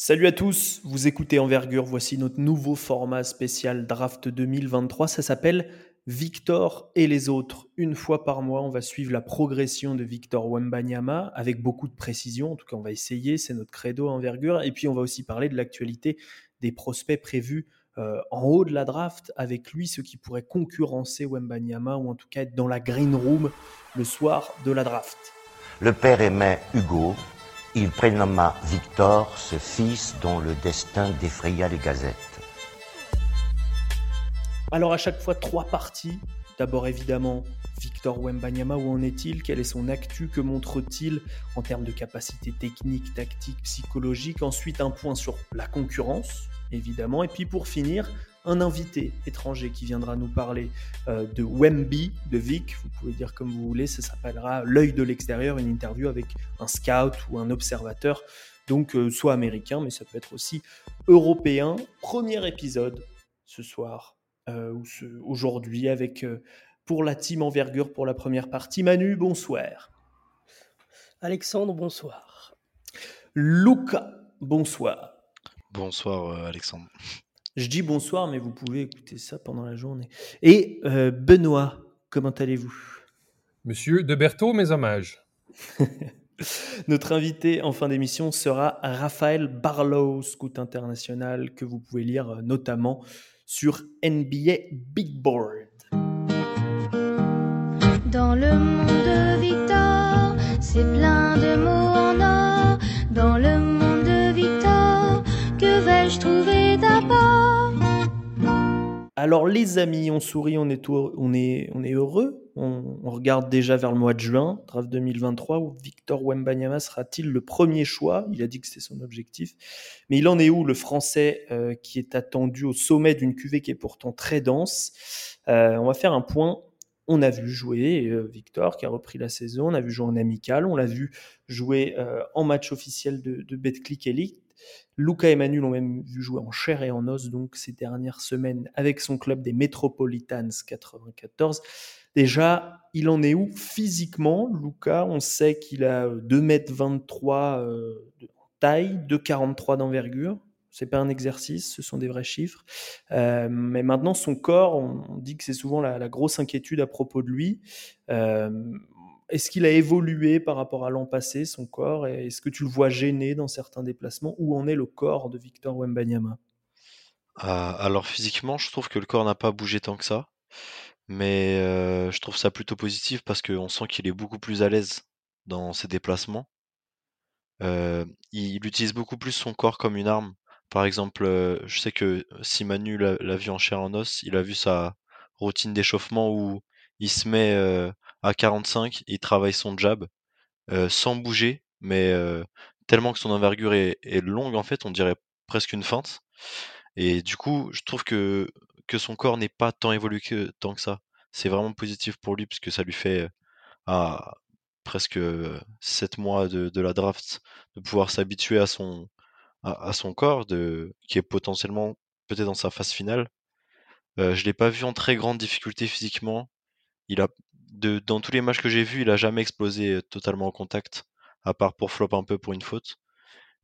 Salut à tous, vous écoutez Envergure, voici notre nouveau format spécial Draft 2023, ça s'appelle Victor et les autres. Une fois par mois, on va suivre la progression de Victor Wembanyama avec beaucoup de précision, en tout cas on va essayer, c'est notre credo Envergure, et puis on va aussi parler de l'actualité des prospects prévus euh, en haut de la draft, avec lui ceux qui pourraient concurrencer Wembanyama ou en tout cas être dans la green room le soir de la draft. Le père aimait Hugo, il prénomma Victor, ce fils dont le destin défraya les gazettes. Alors à chaque fois, trois parties. D'abord évidemment, Victor Wembanyama, où en est-il? Quelle est son actu? Que montre-t-il en termes de capacité technique, tactique, psychologique? Ensuite, un point sur la concurrence, évidemment. Et puis pour finir, un invité étranger qui viendra nous parler euh, de Wemby, de Vic, vous pouvez dire comme vous voulez, ça s'appellera L'œil de l'extérieur, une interview avec un scout ou un observateur, donc euh, soit américain, mais ça peut être aussi européen. Premier épisode ce soir, euh, ou aujourd'hui, avec pour la team envergure pour la première partie. Manu, bonsoir. Alexandre, bonsoir. Luca, bonsoir. Bonsoir Alexandre. Je dis bonsoir, mais vous pouvez écouter ça pendant la journée. Et euh, Benoît, comment allez-vous? Monsieur de Berthaud, mes hommages. Notre invité en fin d'émission sera Raphaël Barlow, scout international, que vous pouvez lire euh, notamment sur NBA Big Board. Dans le monde de Victor, c'est plein de mots en or. Dans le monde de Victor, que vais-je trouver? Alors les amis, on sourit, on est, heureux. On, regarde déjà vers le mois de juin, draft 2023, où Victor Wembanyama sera-t-il le premier choix? Il a dit que c'était son objectif. Mais il en est où le Français euh, qui est attendu au sommet d'une cuvée qui est pourtant très dense? Euh, On va faire un point. On a vu jouer euh, Victor qui a repris la saison, on a vu jouer en amical, on l'a vu jouer en match officiel de, de Elite. Luca et Manu l'ont même vu jouer en chair et en os donc ces dernières semaines avec son club des Metropolitans 94. Déjà, il en est où physiquement Luca, on sait qu'il a 2m23 euh, de taille, 2,43 d'envergure. C'est pas un exercice, ce sont des vrais chiffres. Euh, mais maintenant, son corps, on, dit que c'est souvent la, grosse inquiétude à propos de lui. Euh, est-ce qu'il a évolué par rapport à l'an passé, son corps Est-ce que tu le vois gêné dans certains déplacements? Où en est le corps de Victor Wembanyama? Ah, Alors physiquement, je trouve que le corps n'a pas bougé tant que ça. Mais euh, je trouve ça plutôt positif parce qu'on sent qu'il est beaucoup plus à l'aise dans ses déplacements. Euh, il, utilise beaucoup plus son corps comme une arme. Par exemple, euh, je sais que si Manu l'a vu en chair en os, il a vu sa routine d'échauffement où il se met à 45, il travaille son jab sans bouger, mais tellement que son envergure est, longue, en fait, on dirait presque une feinte. Et du coup, je trouve que, que son corps n'est pas tant évolué que, tant que ça. C'est vraiment positif pour lui, puisque ça lui fait à presque 7 mois de, la draft de pouvoir s'habituer à son, à, son corps, de, qui est potentiellement peut-être dans sa phase finale. je ne l'ai pas vu en très grande difficulté physiquement. Il a, dans tous les matchs que j'ai vus, il a jamais explosé totalement en contact, à part pour flop un peu pour une faute.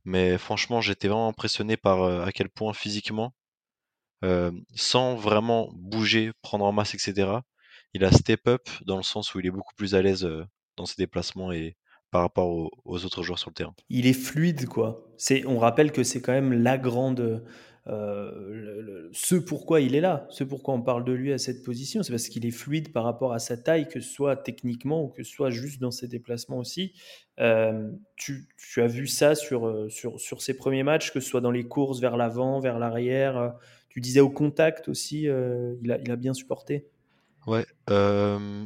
Mais franchement, j'étais vraiment impressionné par à quel point physiquement, sans vraiment bouger, prendre en masse, etc., il a step up dans le sens où il est beaucoup plus à l'aise dans ses déplacements et par rapport aux, autres joueurs sur le terrain. Il est fluide, quoi. On rappelle que c'est quand même la grande euh, ce pourquoi il est là, ce pourquoi on parle de lui à cette position, c'est parce qu'il est fluide par rapport à sa taille, que ce soit techniquement ou que ce soit juste dans ses déplacements aussi. Euh, tu, as vu ça sur, euh, sur, ses premiers matchs, que ce soit dans les courses vers l'avant, vers l'arrière. Tu disais au contact aussi, il, a, bien supporté. Ouais,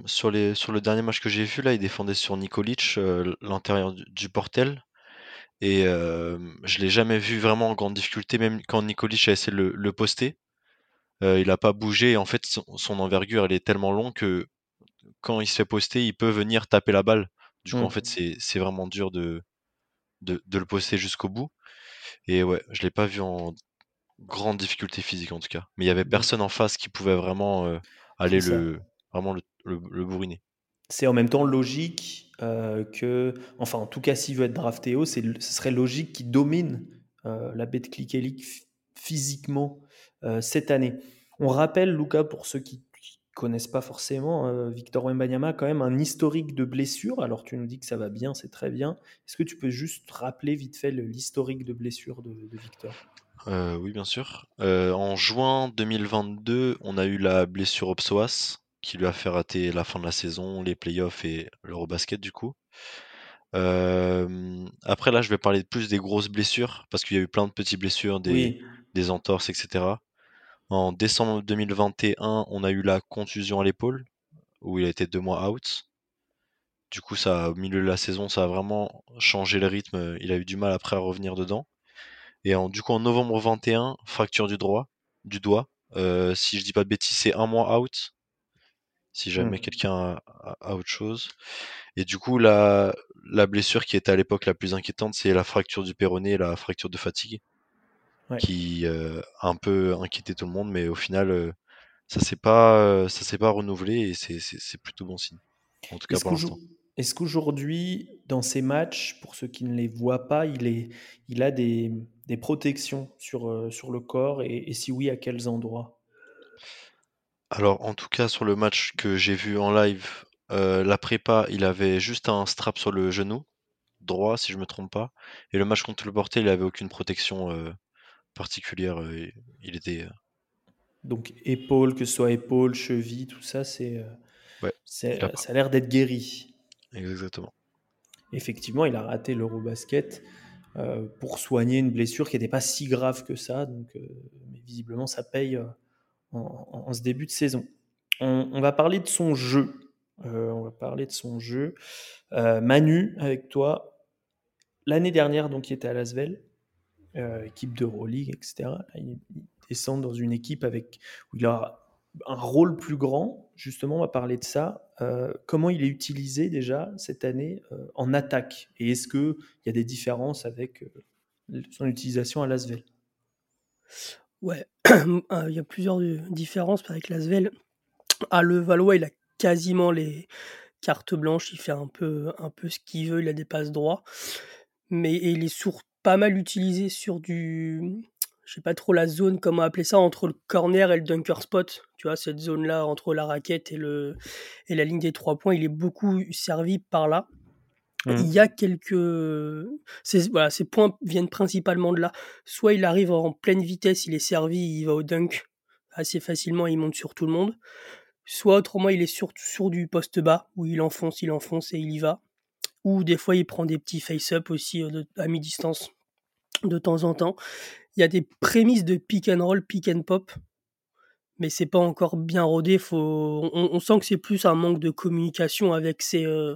sur, le dernier match que j'ai vu, là, il défendait sur Nikolic, l'intérieur du, portel. Et je l'ai jamais vu vraiment en grande difficulté, même quand Nikolic a essayé de le, poster. il n'a pas bougé. en fait, son, envergure, elle est tellement longue que quand il se fait poster, il peut venir taper la balle. Du coup, en fait, mmh. c'est vraiment dur de, de, le poster jusqu'au bout. Et ouais, je l'ai pas vu en grande difficulté physique en tout cas. Mais il y avait personne en face qui pouvait vraiment aller le, vraiment le, le bourriner c'est en même temps logique euh, que, enfin en tout cas s'il veut être drafté haut, ce serait logique qu'il domine euh, la bête cliquelique physiquement euh, cette année. On rappelle, Luca, pour ceux qui connaissent pas forcément, Victor Wembanyama quand même un historique de blessures. Alors tu nous dis que ça va bien, c'est très bien. Est-ce que tu peux juste rappeler vite fait l'historique de blessures de, de Victor? Oui, bien sûr. En juin 2022, on a eu la blessure au psoas qui lui a fait rater la fin de la saison, les playoffs et l'Eurobasket du coup. Euh, après là, je vais parler plus des grosses blessures parce qu'il y a eu plein de petites blessures, des, Oui, des entorses, etc. En décembre 2021, on a eu la contusion à l'épaule où il a été deux mois out. Du coup, ça, au milieu de la saison, ça a vraiment changé le rythme. Il a eu du mal après à revenir dedans. Et en, du coup, en novembre 21, fracture du droit, du doigt. Euh, si je dis pas de bêtises, c'est un mois out. Si jamais Hmm. quelqu'un a, autre chose. Et du coup, la, la blessure qui était à l'époque la plus inquiétante, c'est la fracture du péroné et la fracture de fatigue, Ouais. qui euh, a un peu inquiété tout le monde, mais au final, euh, ça s'est pas, euh, ça s'est pas renouvelé et c'est plutôt bon signe. En tout cas Est-ce pour qu'aujourd'hui, l'instant. est-ce qu'aujourd'hui, dans ces matchs, pour ceux qui ne les voient pas, il, est, il a des, des protections sur, euh, sur le corps et, et si oui, à quels endroits? Alors, en tout cas, sur le match que j'ai vu en live, euh, la prépa, il avait juste un strap sur le genou droit, si je me trompe pas. Et le match contre le Portet, il avait aucune protection euh, particulière. euh, il- était. Donc épaule, que ce soit épaule, cheville, tout ça, c'est, euh, ouais, c'est- il a pas. ça a l'air d'être guéri. Exactement. Effectivement, il a raté l'Eurobasket euh, pour soigner une blessure qui n'était pas si grave que ça. Donc, euh, mais visiblement, ça paye euh, en, ce début de saison. On, va parler de son jeu. Euh, on va parler de son jeu. Euh, Manu, avec toi, l'année dernière, donc, il était à Lasvel, euh, équipe d'Euroleague, etc. Il, descend dans une équipe avec, où il un rôle plus grand. Justement, on va parler de ça. Euh, comment il est utilisé déjà cette année euh, en attaque? Et est-ce qu'il y a des différences avec euh, son utilisation à Lasvel? Ouais, Euh, il y a plusieurs euh, différences avec Lasvel. À Levallois, il a quasiment les cartes blanches, il fait un peu, un peu ce qu'il veut, il a des passes droits. Mais il est pas mal utilisé sur du. Je sais pas trop la zone, comment appeler ça, entre le corner et le dunker spot. Tu vois, cette zone-là, entre la raquette et, le, et la ligne des trois points, il est beaucoup servi par là. Il y a quelques. Ces, voilà, ces points viennent principalement de là. Soit il arrive en pleine vitesse, il est servi, il va au dunk assez facilement, il monte sur tout le monde. Soit autrement, il est sur, sur du poste bas, où il enfonce, il enfonce et il y va. Ou des fois, il prend des petits face-up aussi euh, de- à mi-distance de temps en temps. Il y a des prémices de pick and roll, pick and pop, mais c'est pas encore bien rodé. Faut, on, on sent que c'est plus un manque de communication avec ses, euh,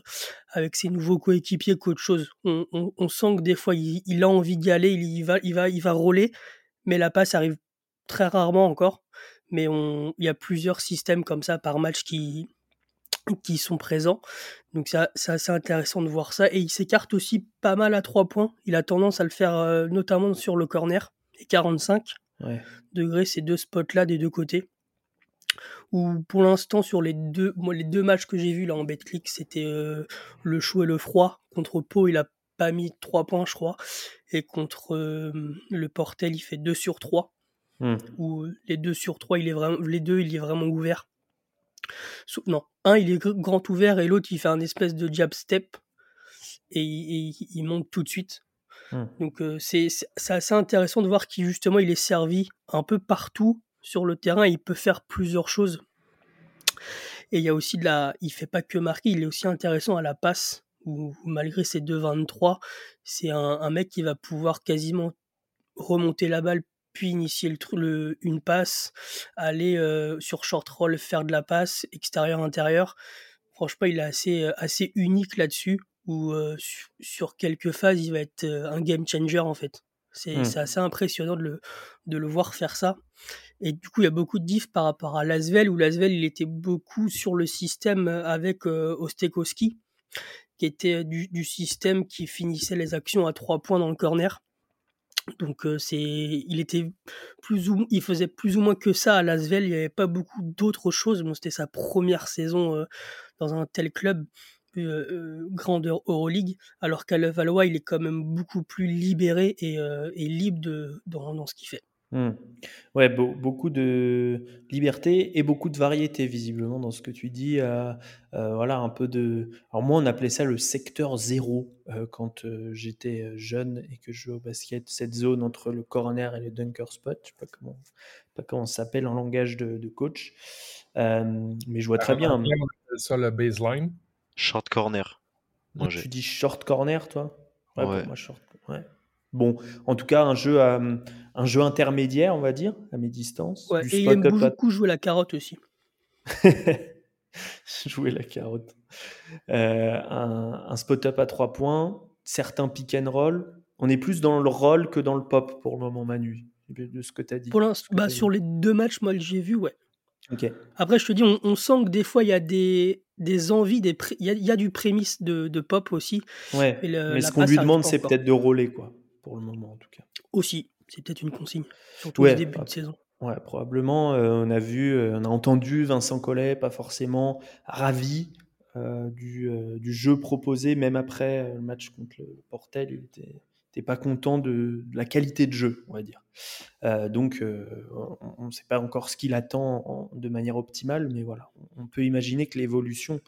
avec ses nouveaux coéquipiers qu'autre chose. On, on- sent que des fois, il, a envie d'y aller, il, va, il, va, il va roller, mais la passe arrive très rarement encore. Mais il y a plusieurs systèmes comme ça par match qui, qui sont présents. Donc ça- c'est assez intéressant de voir ça. Et il s'écarte aussi pas mal à trois points. Il a tendance à le faire euh, notamment sur le corner, les 45 Ouais. degrés, ces deux spots-là des deux côtés. Où pour l'instant, sur les deux, moi, les deux matchs que j'ai vus là en Betclic, c'était euh, le chaud et le froid. Contre Pau, il a pas mis trois points, je crois. Et contre euh, le Portel, il fait 2 sur 3. Hmm. Où les 2 sur 3, il est vraiment, les deux, il est vraiment ouvert. Non, un, il est gr- grand ouvert et l'autre, il fait un espèce de jab step. Et, il- et il monte tout de suite. Hmm. Donc euh, c'est assez intéressant de voir qu'il justement il est servi un peu partout sur le terrain. Il peut faire plusieurs choses. Et il y a aussi de la, il fait pas que marquer, il est aussi intéressant à la passe. Où malgré ses 2,23, c'est un, mec qui va pouvoir quasiment remonter la balle puis initier le, le- une passe, aller euh, sur short roll faire de la passe extérieur intérieur. Franchement, il est assez euh, assez unique là-dessus où su- sur quelques phases, il va être un game changer en fait. C'est Mm. c'est assez impressionnant de le, de le voir faire ça. Et du coup, il y a beaucoup de diff par rapport à Lasvel, où Lasvel, il était beaucoup sur le système avec euh, Ostekowski, qui était du, du système qui finissait les actions à trois points dans le corner. Donc euh, c'est, il était plus ou, il faisait plus ou moins que ça à Lasvel. Il n'y avait pas beaucoup d'autres choses. Bon, c'était sa première saison euh, dans un tel club, euh, euh, grandeur Euroleague, alors qu'à Levallois, il est quand même beaucoup plus libéré et, euh, et libre de, dans, dans ce qu'il fait. Hmm. Ouais, beau- beaucoup de liberté et beaucoup de variété visiblement dans ce que tu dis. euh, euh, voilà, un peu de. Alors moi, on appelait ça le secteur zéro euh, quand euh, j'étais jeune et que je jouais au basket. Cette zone entre le corner et le dunker spot. Je sais pas comment, pas comment ça s'appelle en langage de, de coach, Euh, mais je vois très bien. Ça le baseline. Short corner. Moi. Tu dis short corner, toi? Ouais, Ouais. pour moi, short. Ouais. Bon, en tout cas, un jeu, à- un jeu intermédiaire, on va dire, à mes distances. Ouais, et il aime beaucoup jouer la carotte aussi. Jouer la carotte. Euh, un, un spot-up à trois points, certains pick and roll. On est plus dans le roll que dans le pop pour le moment, Manu, de ce que tu as dit. Pour l'instant, que bah, t'as sur les deux matchs, moi, j'ai vu, ouais. Après, je te dis, on, on sent que des fois, il y a des, des envies, des il y a, il y a du prémisse de, de pop aussi. Ouais. Et le- Mais ce qu'on lui demande, c'est peut-être de roller, quoi, pour le moment, en tout cas. Aussi, c'est peut-être une consigne, surtout Ouais, au début de saison. Ouais, probablement. euh, on a vu, euh, on a entendu Vincent Collet, pas forcément ravi euh, du, du jeu proposé, même après le match contre le Portel. Il était, était pas content de, la qualité de jeu, on va dire. Euh, donc, euh, on ne sait pas encore ce qu'il attend en- de manière optimale, mais voilà, on peut imaginer que l'évolution,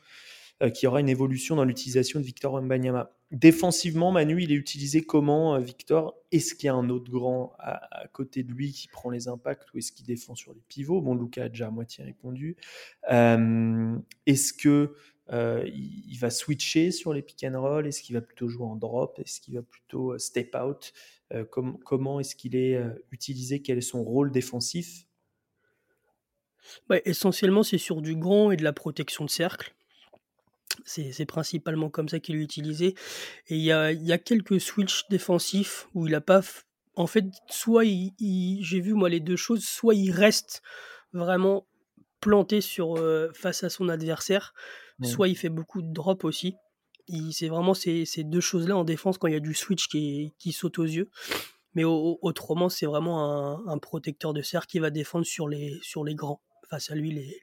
euh, qu'il y aura une évolution dans l'utilisation de Victor Wembanyama. Défensivement, Manu, il est utilisé comment, Victor? Est-ce qu'il y a un autre grand à, côté de lui qui prend les impacts ou est-ce qu'il défend sur les pivots? Bon, Lucas a déjà à moitié répondu. Est-ce que euh, il, va switcher sur les pick and roll Est-ce qu'il va plutôt jouer en drop? Est-ce qu'il va plutôt euh, step out? Euh, com- Comment est-ce qu'il est utilisé? Quel est son rôle défensif? Ouais, essentiellement, c'est sur du grand et de la protection de cercle. C'est principalement comme ça qu'il est utilisé. Et il y a, quelques switches défensifs où il a pas. En fait, soit j'ai vu moi les deux choses, soit il reste vraiment planté sur face à son adversaire, Soit il fait beaucoup de drop aussi. C'est vraiment ces, ces deux choses-là en défense quand il y a du switch qui, qui saute aux yeux. Mais au- au- autrement, c'est vraiment un, protecteur de cercle qui va défendre sur les, grands. Face à lui, les,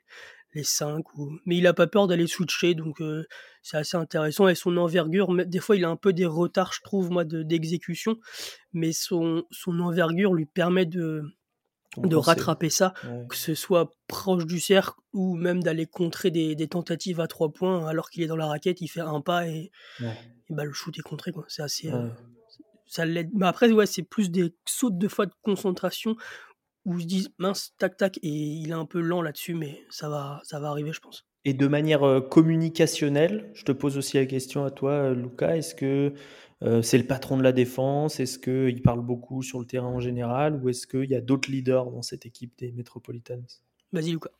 les 5. Ou... Mais il a pas peur d'aller switcher, donc euh, c'est assez intéressant. Et son envergure, des fois, il a un peu des retards, je trouve, moi, de- d'exécution. mais son envergure lui permet de, de rattraper ça, Ouais. que ce soit proche du cercle ou même d'aller contrer des, des tentatives à trois points alors qu'il est dans la raquette, il fait un pas et, Ouais. et bah, le shoot est contré. quoi. C'est assez. euh, ça l'aide. Mais après, ouais, c'est plus des sautes de fois de concentration où ils se disent mince, tac, tac, et il est un peu lent là-dessus, mais ça va, ça va arriver, je pense. Et de manière euh, communicationnelle, je te pose aussi la question à toi, euh, Lucas. Est-ce que c'est le patron de la défense Est-ce qu'il parle beaucoup sur le terrain en général Ou est-ce qu'il y a d'autres leaders dans cette équipe des Metropolitans? Vas-y, Lucas.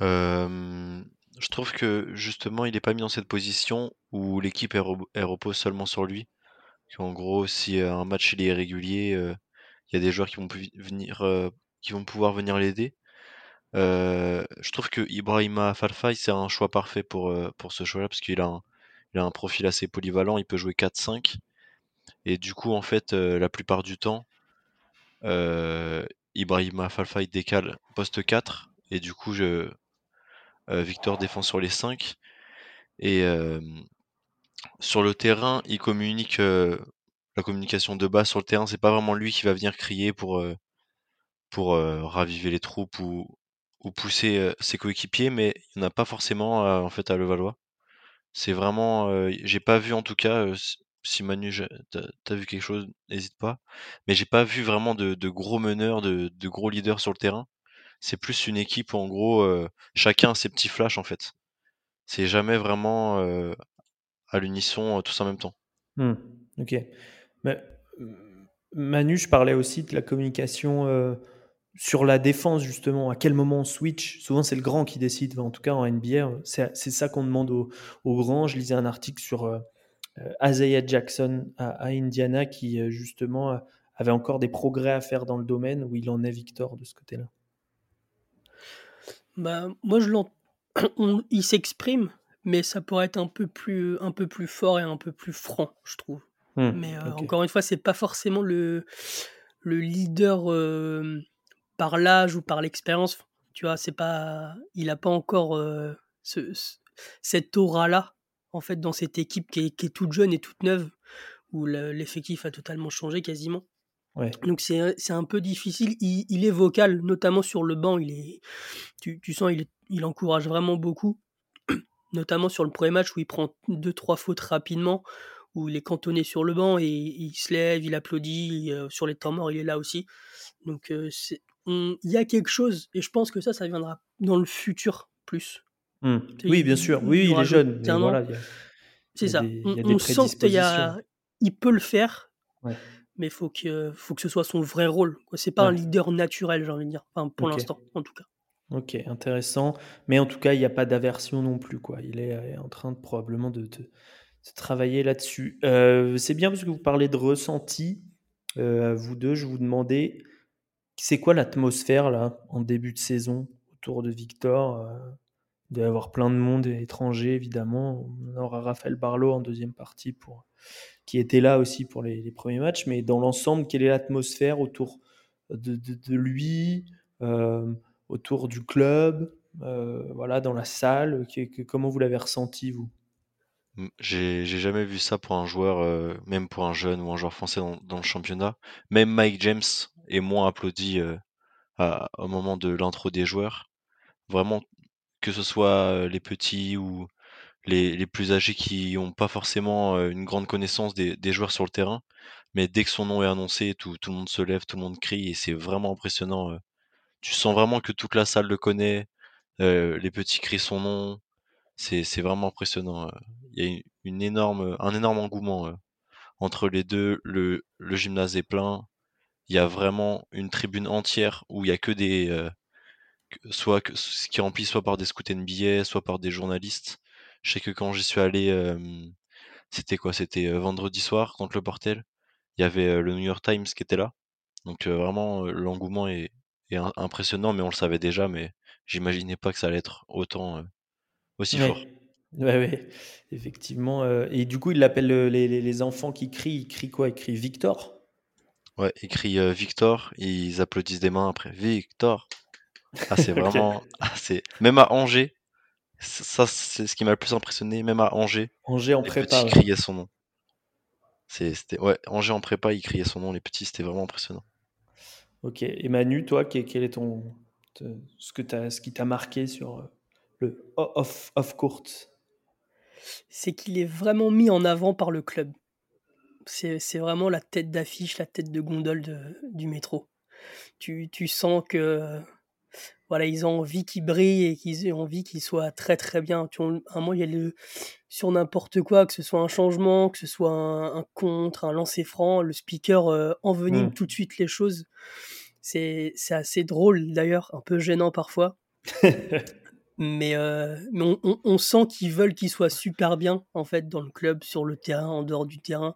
Euh, je trouve que justement, il n'est pas mis dans cette position où l'équipe repose seulement sur lui. En gros, si euh, un match il est irrégulier, euh, il y a des joueurs qui vont pu- venir, euh, qui vont pouvoir venir l'aider. Euh, je trouve que Ibrahima Falfay, c'est un choix parfait pour, euh, pour ce choix-là, parce qu'il a un, il a un profil assez polyvalent, il peut jouer 4-5. Et du coup, en fait, euh, la plupart du temps, euh, Ibrahima Falfay décale poste 4, et du coup, euh, Victor défend sur les 5. Et euh, sur le terrain, il communique la communication de base sur le terrain. C'est pas vraiment lui qui va venir crier pour, raviver les troupes ou, ou pousser ses coéquipiers, mais il n'y en a pas forcément en fait à Levallois. C'est vraiment, euh, j'ai pas vu en tout cas, si- Manu, t'as t'as vu quelque chose, n'hésite pas. Mais j'ai pas vu vraiment de, gros meneurs, de, gros leaders sur le terrain. C'est plus une équipe où en gros, chacun a ses petits flashs en fait. C'est jamais vraiment à l'unisson tous en même temps. Hmm, Ok. Euh, Manu, je parlais aussi de la communication sur la défense, justement. À quel moment on switch Souvent, c'est le grand qui décide. En tout cas, en NBA, c'est ça qu'on demande aux, aux grands. Je lisais un article sur euh, euh, Isaiah Jackson à, à Indiana qui, euh, justement, euh, avait encore des progrès à faire dans le domaine où il en est Victor de ce côté-là? Bah, moi, je l'entends. Il s'exprime, mais ça pourrait être un peu plus, un peu plus fort et un peu plus franc, je trouve. Hmm, Mais euh, encore une fois, c'est pas forcément le, le leader euh, par l'âge ou par l'expérience. Tu vois, c'est pas, il a pas encore euh, ce, ce- cette aura-là en fait dans cette équipe qui est, qui est toute jeune et toute neuve, où le- l'effectif a totalement changé quasiment. Ouais. Donc c'est un peu difficile. Il, il est vocal, notamment sur le banc. Il est, tu, tu sens, il, il encourage vraiment beaucoup, notamment sur le premier match où il prend deux trois fautes rapidement, où il est cantonné sur le banc et, il se lève, il applaudit. euh, sur les temps morts, il est là aussi. Donc euh, il y a quelque chose et je pense que ça, ça viendra dans le futur plus. Sais, Oui, bien sûr. il Oui, il est jeune. Voilà, C'est ça. des- on sent qu'il y a, il peut le faire, Ouais. mais faut que faut que ce soit son vrai rôle. C'est pas un leader naturel, j'ai envie de dire. Enfin, pour l'instant, en tout cas. Ok, intéressant. Mais en tout cas, il n'y a pas d'aversion non plus, quoi. Il est euh, en train de, probablement de, de- de travailler là-dessus. Euh, c'est bien parce que vous parlez de ressenti. Euh, vous deux, je vous demandais, c'est quoi l'atmosphère là en début de saison autour de Victor Il doit y avoir plein de monde étranger, évidemment? On aura Raphaël Barlow en deuxième partie pour qui était là aussi pour les, premiers matchs. Mais dans l'ensemble, quelle est l'atmosphère autour de, lui, euh, autour du club, euh, voilà, dans la salle? Comment vous l'avez ressenti, vous? Mm, J'ai jamais vu ça pour un joueur, euh, même pour un jeune ou un joueur français dans le championnat. Même Mike James est moins applaudi à- au moment de l'intro des joueurs. Vraiment, que ce soit les petits ou les, les plus âgés qui n'ont pas forcément une grande connaissance des, des joueurs sur le terrain, mais dès que son nom est annoncé, tout, tout le monde se lève, tout le monde crie et c'est vraiment impressionnant. Tu sens vraiment que toute la salle le connaît, les petits crient son nom, c'est vraiment impressionnant. Il y a une, énorme, un énorme engouement entre les deux. Le, le gymnase est plein. Il y a vraiment une tribune entière où il y a que des, euh, soit que, ce qui est rempli soit par des scouts NBA, soit par des journalistes. Je sais que quand j'y suis allé, euh, c'était quoi? C'était vendredi soir contre le Portel. Il y avait le New York Times qui était là. Donc vraiment, l'engouement est, est im- impressionnant, mais on le savait déjà, mais j'imaginais pas que ça allait être autant, aussi fort. Ouais, ouais, effectivement. et du coup, il appelle les, les- les enfants qui crient. Ils crient quoi? Ils crient Victor? Ouais, écrit euh, Victor, ils applaudissent des mains après. Victor. Ah, c'est vraiment, ah, c'est même à Angers. Ça, c'est ce qui m'a le plus impressionné. Même à Angers, Angers en les prépa. petits ouais. criaient son nom. C'est- C'était ouais, Angers en prépa, ils criaient son nom. Les petits, c'était vraiment impressionnant. Ok. Et Manu, toi, quel, quel est ton, te- ce, que t'as- ce qui t'a marqué sur le off, off court C'est qu'il est vraiment mis en avant par le club. C'est vraiment la tête d'affiche, la tête de gondole de- du métro. Tu, tu sens que voilà, ils ont envie qu'il brille et qu'ils aient envie qu'il soit très très bien. Tu vois, à un moment, il y a le, sur n'importe quoi, que ce soit un changement, que ce soit un, un contre, un lancer franc, le speaker euh, envenime Mm. tout de suite les choses. C'est c'est assez drôle d'ailleurs, un peu gênant parfois. Mais, euh, mais on, on- on sent qu'ils veulent qu'il soit super bien en fait dans le club, sur le terrain, en dehors du terrain.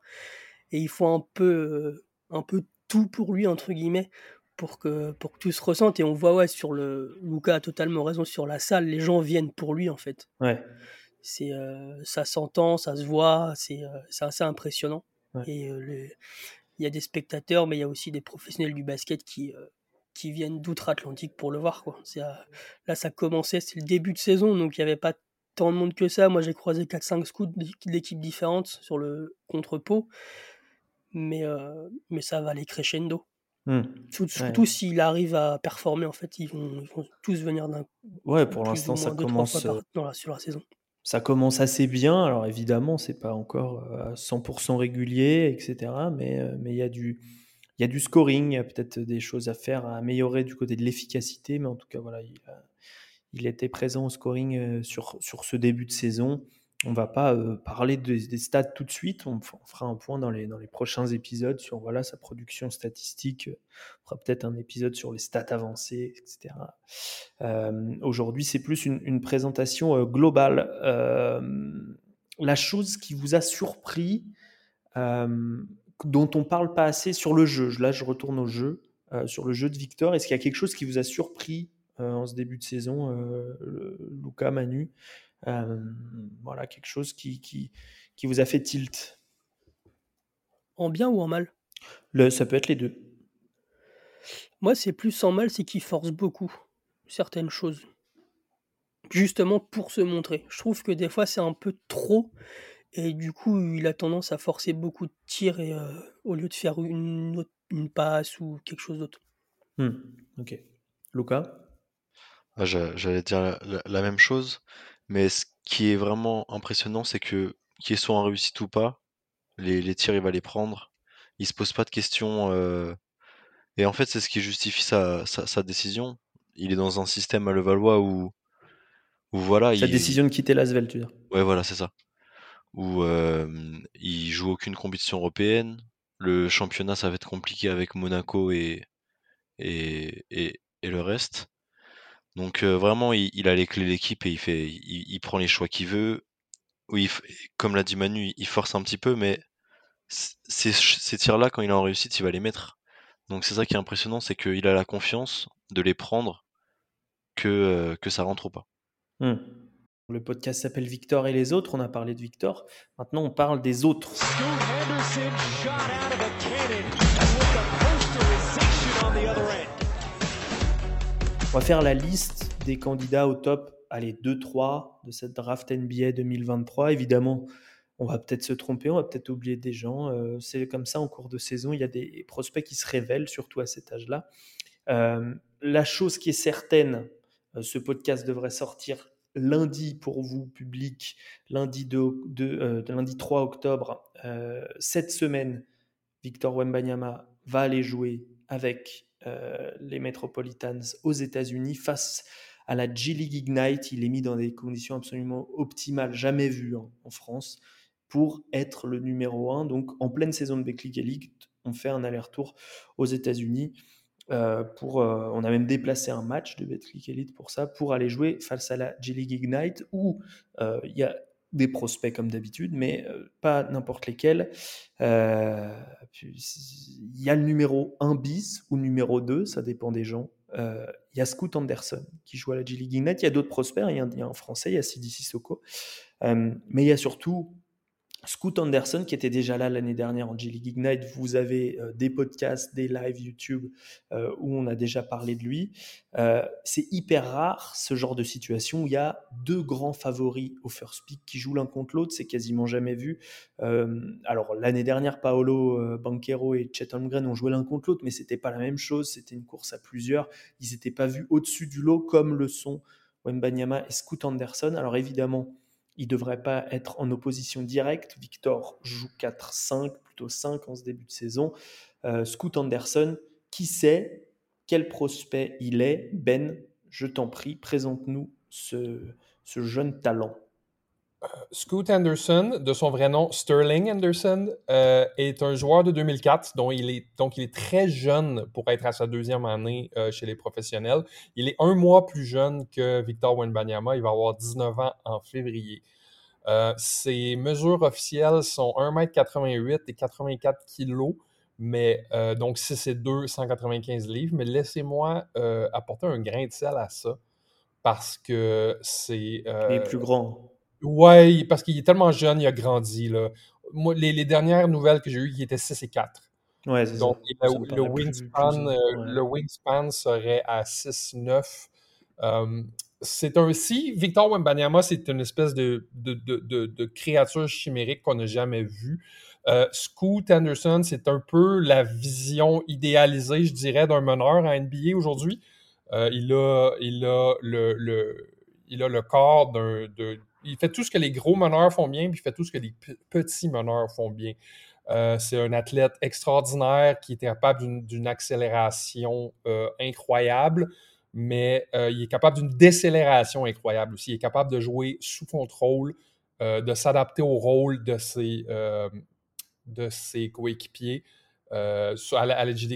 Et il faut un peu, euh, un peu tout pour lui, entre guillemets, pour que, pour que tout se ressente. Et on voit, ouais, sur le. Luca a totalement raison sur la salle, les gens viennent pour lui en fait. Ouais. C'est, euh, ça s'entend, ça se voit, c'est assez impressionnant. Ouais. Et il y a des spectateurs, mais il y a aussi des professionnels du basket qui, qui viennent d'outre-Atlantique pour le voir. Quoi. Euh, là, ça commençait, c'est le début de saison, donc il n'y avait pas tant de monde que ça. Moi, j'ai croisé 4-5 scouts d'équ- d'équipes différentes sur le contre-pot, mais, euh, mais ça va aller crescendo. Sou- Surtout s'il arrive à performer, en fait, ils vont, ils vont tous venir d'un Ouais, pour l'instant, ça deux, commence, par- euh, dans la, sur la saison. ça commence assez bien. Alors évidemment, c'est pas encore à 100% régulier, etc. Mais mais il y a du il y a du scoring, il y a peut-être des choses à faire, à améliorer du côté de l'efficacité. Mais en tout cas, voilà, il, était présent au scoring euh, sur sur ce début de saison. On va pas euh, parler des, stats tout de suite. On, fera un point dans les prochains épisodes sur sa production statistique. On fera peut-être un épisode sur les stats avancées, etc. Euh, Aujourd'hui, c'est plus une, présentation euh, globale. Euh, la chose qui vous a surpris, euh, dont on parle pas assez sur le jeu, là je retourne au jeu, euh, sur le jeu de Victor, est-ce qu'il y a quelque chose qui vous a surpris euh, en ce début de saison, euh, le- Luca, Manu Voilà, quelque chose qui, qui, qui vous a fait tilt? En bien ou en mal? Le, Ça peut être les deux. Moi, c'est plus en mal, c'est qu'il force beaucoup certaines choses. justement pour se montrer. Je trouve que des fois c'est un peu trop et du coup il a tendance à forcer beaucoup de tirs et, euh, au lieu de faire une, autre- une passe ou quelque chose d'autre. Hmm, Ok. Luca Ah, j'a- J'allais dire la, la- la même chose, mais ce qui est vraiment impressionnant, c'est que qu'ils soient en réussite ou pas, les, les tirs, il va les prendre. Il se pose pas de questions. euh, Et en fait, c'est ce qui justifie sa, sa, sa décision. Il est dans un système à Levallois où, où voilà, Sa il... décision de quitter Lasvel, tu veux dire? Ouais, voilà, c'est ça. Où euh, il joue aucune compétition européenne. Le championnat, ça va être compliqué avec Monaco et, le reste. Donc euh, vraiment, il, a les clés de l'équipe et il fait, il, prend les choix qu'il veut. Oui, comme l'a dit Manu, il force un petit peu, mais ces, tirs-là, quand il est en réussite, il va les mettre. Donc c'est ça qui est impressionnant, c'est qu'il a la confiance de les prendre que, euh, ça rentre ou pas. Hmm. Le podcast s'appelle Victor et les autres. On a parlé de Victor. Maintenant, on parle des autres. On va faire la liste des candidats au top, allez, 2-3 de cette draft NBA 2023. Évidemment, on va peut-être se tromper, on va peut-être oublier des gens. Euh, c'est comme ça en cours de saison, il y a des prospects qui se révèlent, surtout à cet âge-là. Euh, la chose qui est certaine, euh, ce podcast devrait sortir lundi pour vous, public, lundi, 2, de, lundi 3 octobre. Euh, cette semaine, Victor Wembanyama va aller jouer avec euh, les Metropolitans aux États-Unis face à la G League Ignite. Il est mis dans des conditions absolument optimales, jamais vues hein, en France, pour être le numéro 1. Donc, en pleine saison de Beckley League, on fait un aller-retour aux États-Unis. Euh, pour, euh, on a même déplacé un match de Betclic Elite pour ça, pour aller jouer face à la G League Ignite, où euh, il y a des prospects comme d'habitude, mais pas n'importe lesquels. Il y a le numéro 1 bis ou numéro 2, ça dépend des gens. Il y a Scoot Anderson qui joue à la G League Ignite. Il y a d'autres prospects, il y y a un français, il y a Sidi Sissoko. Mais il y a surtout Scoot Anderson, qui était déjà là l'année dernière en G-League Ignite, vous avez euh, des podcasts, des lives YouTube euh, où on a déjà parlé de lui. Euh, c'est hyper rare ce genre de situation où il y a deux grands favoris au first pick qui jouent l'un contre l'autre, c'est quasiment jamais vu. Alors l'année dernière, Paolo Banquero et Chet Holmgren ont joué l'un contre l'autre, mais c'était pas la même chose, c'était une course à plusieurs. Ils n'étaient pas vus au-dessus du lot comme le sont Wembanyama et Scoot Anderson. Alors évidemment, il ne devrait pas être en opposition directe. Victor joue 4-5, plutôt 5 en ce début de saison. Euh, Scoot Anderson, qui sait quel prospect il est? Ben, je t'en prie, présente-nous ce, ce, jeune talent. Scoot Anderson, de son vrai nom Sterling Anderson, euh, est un joueur de 2004, dont il donc il est très jeune pour être à sa deuxième année euh, chez les professionnels. Il est un mois plus jeune que Victor Wenbanyama, il va avoir 19 ans en février. Euh, ses mesures officielles sont 1m88 et 84 kg, mais donc 6 et 2, 195 livres. Mais laissez-moi apporter un grain de sel à ça parce que c'est. il est plus grand. Ouais, parce qu'il est tellement jeune, il a grandi. Là. Moi, les, les dernières nouvelles que j'ai eues, il était 6 et 4. Ouais, Donc, ça. le, Ça le, wingspan, plus, plus, ouais. le, wingspan, serait à 6-9. Um, c'est un si Victor Wembanyama, c'est une espèce de, de, de, de créature chimérique qu'on n'a jamais vue. Euh, Scoot Anderson, c'est un peu la vision idéalisée, je dirais, d'un meneur à NBA aujourd'hui. Euh, il, a, il, a le, le, il a le corps d'un. Il fait tout ce que les gros meneurs font bien, puis il fait tout ce que les petits meneurs font bien. Euh, c'est un athlète extraordinaire qui est capable d'une accélération euh, incroyable mais euh, il est capable d'une décélération incroyable aussi. Il est capable de jouer sous contrôle, de s'adapter au rôle de ses, de coéquipiers à la, à Ignite.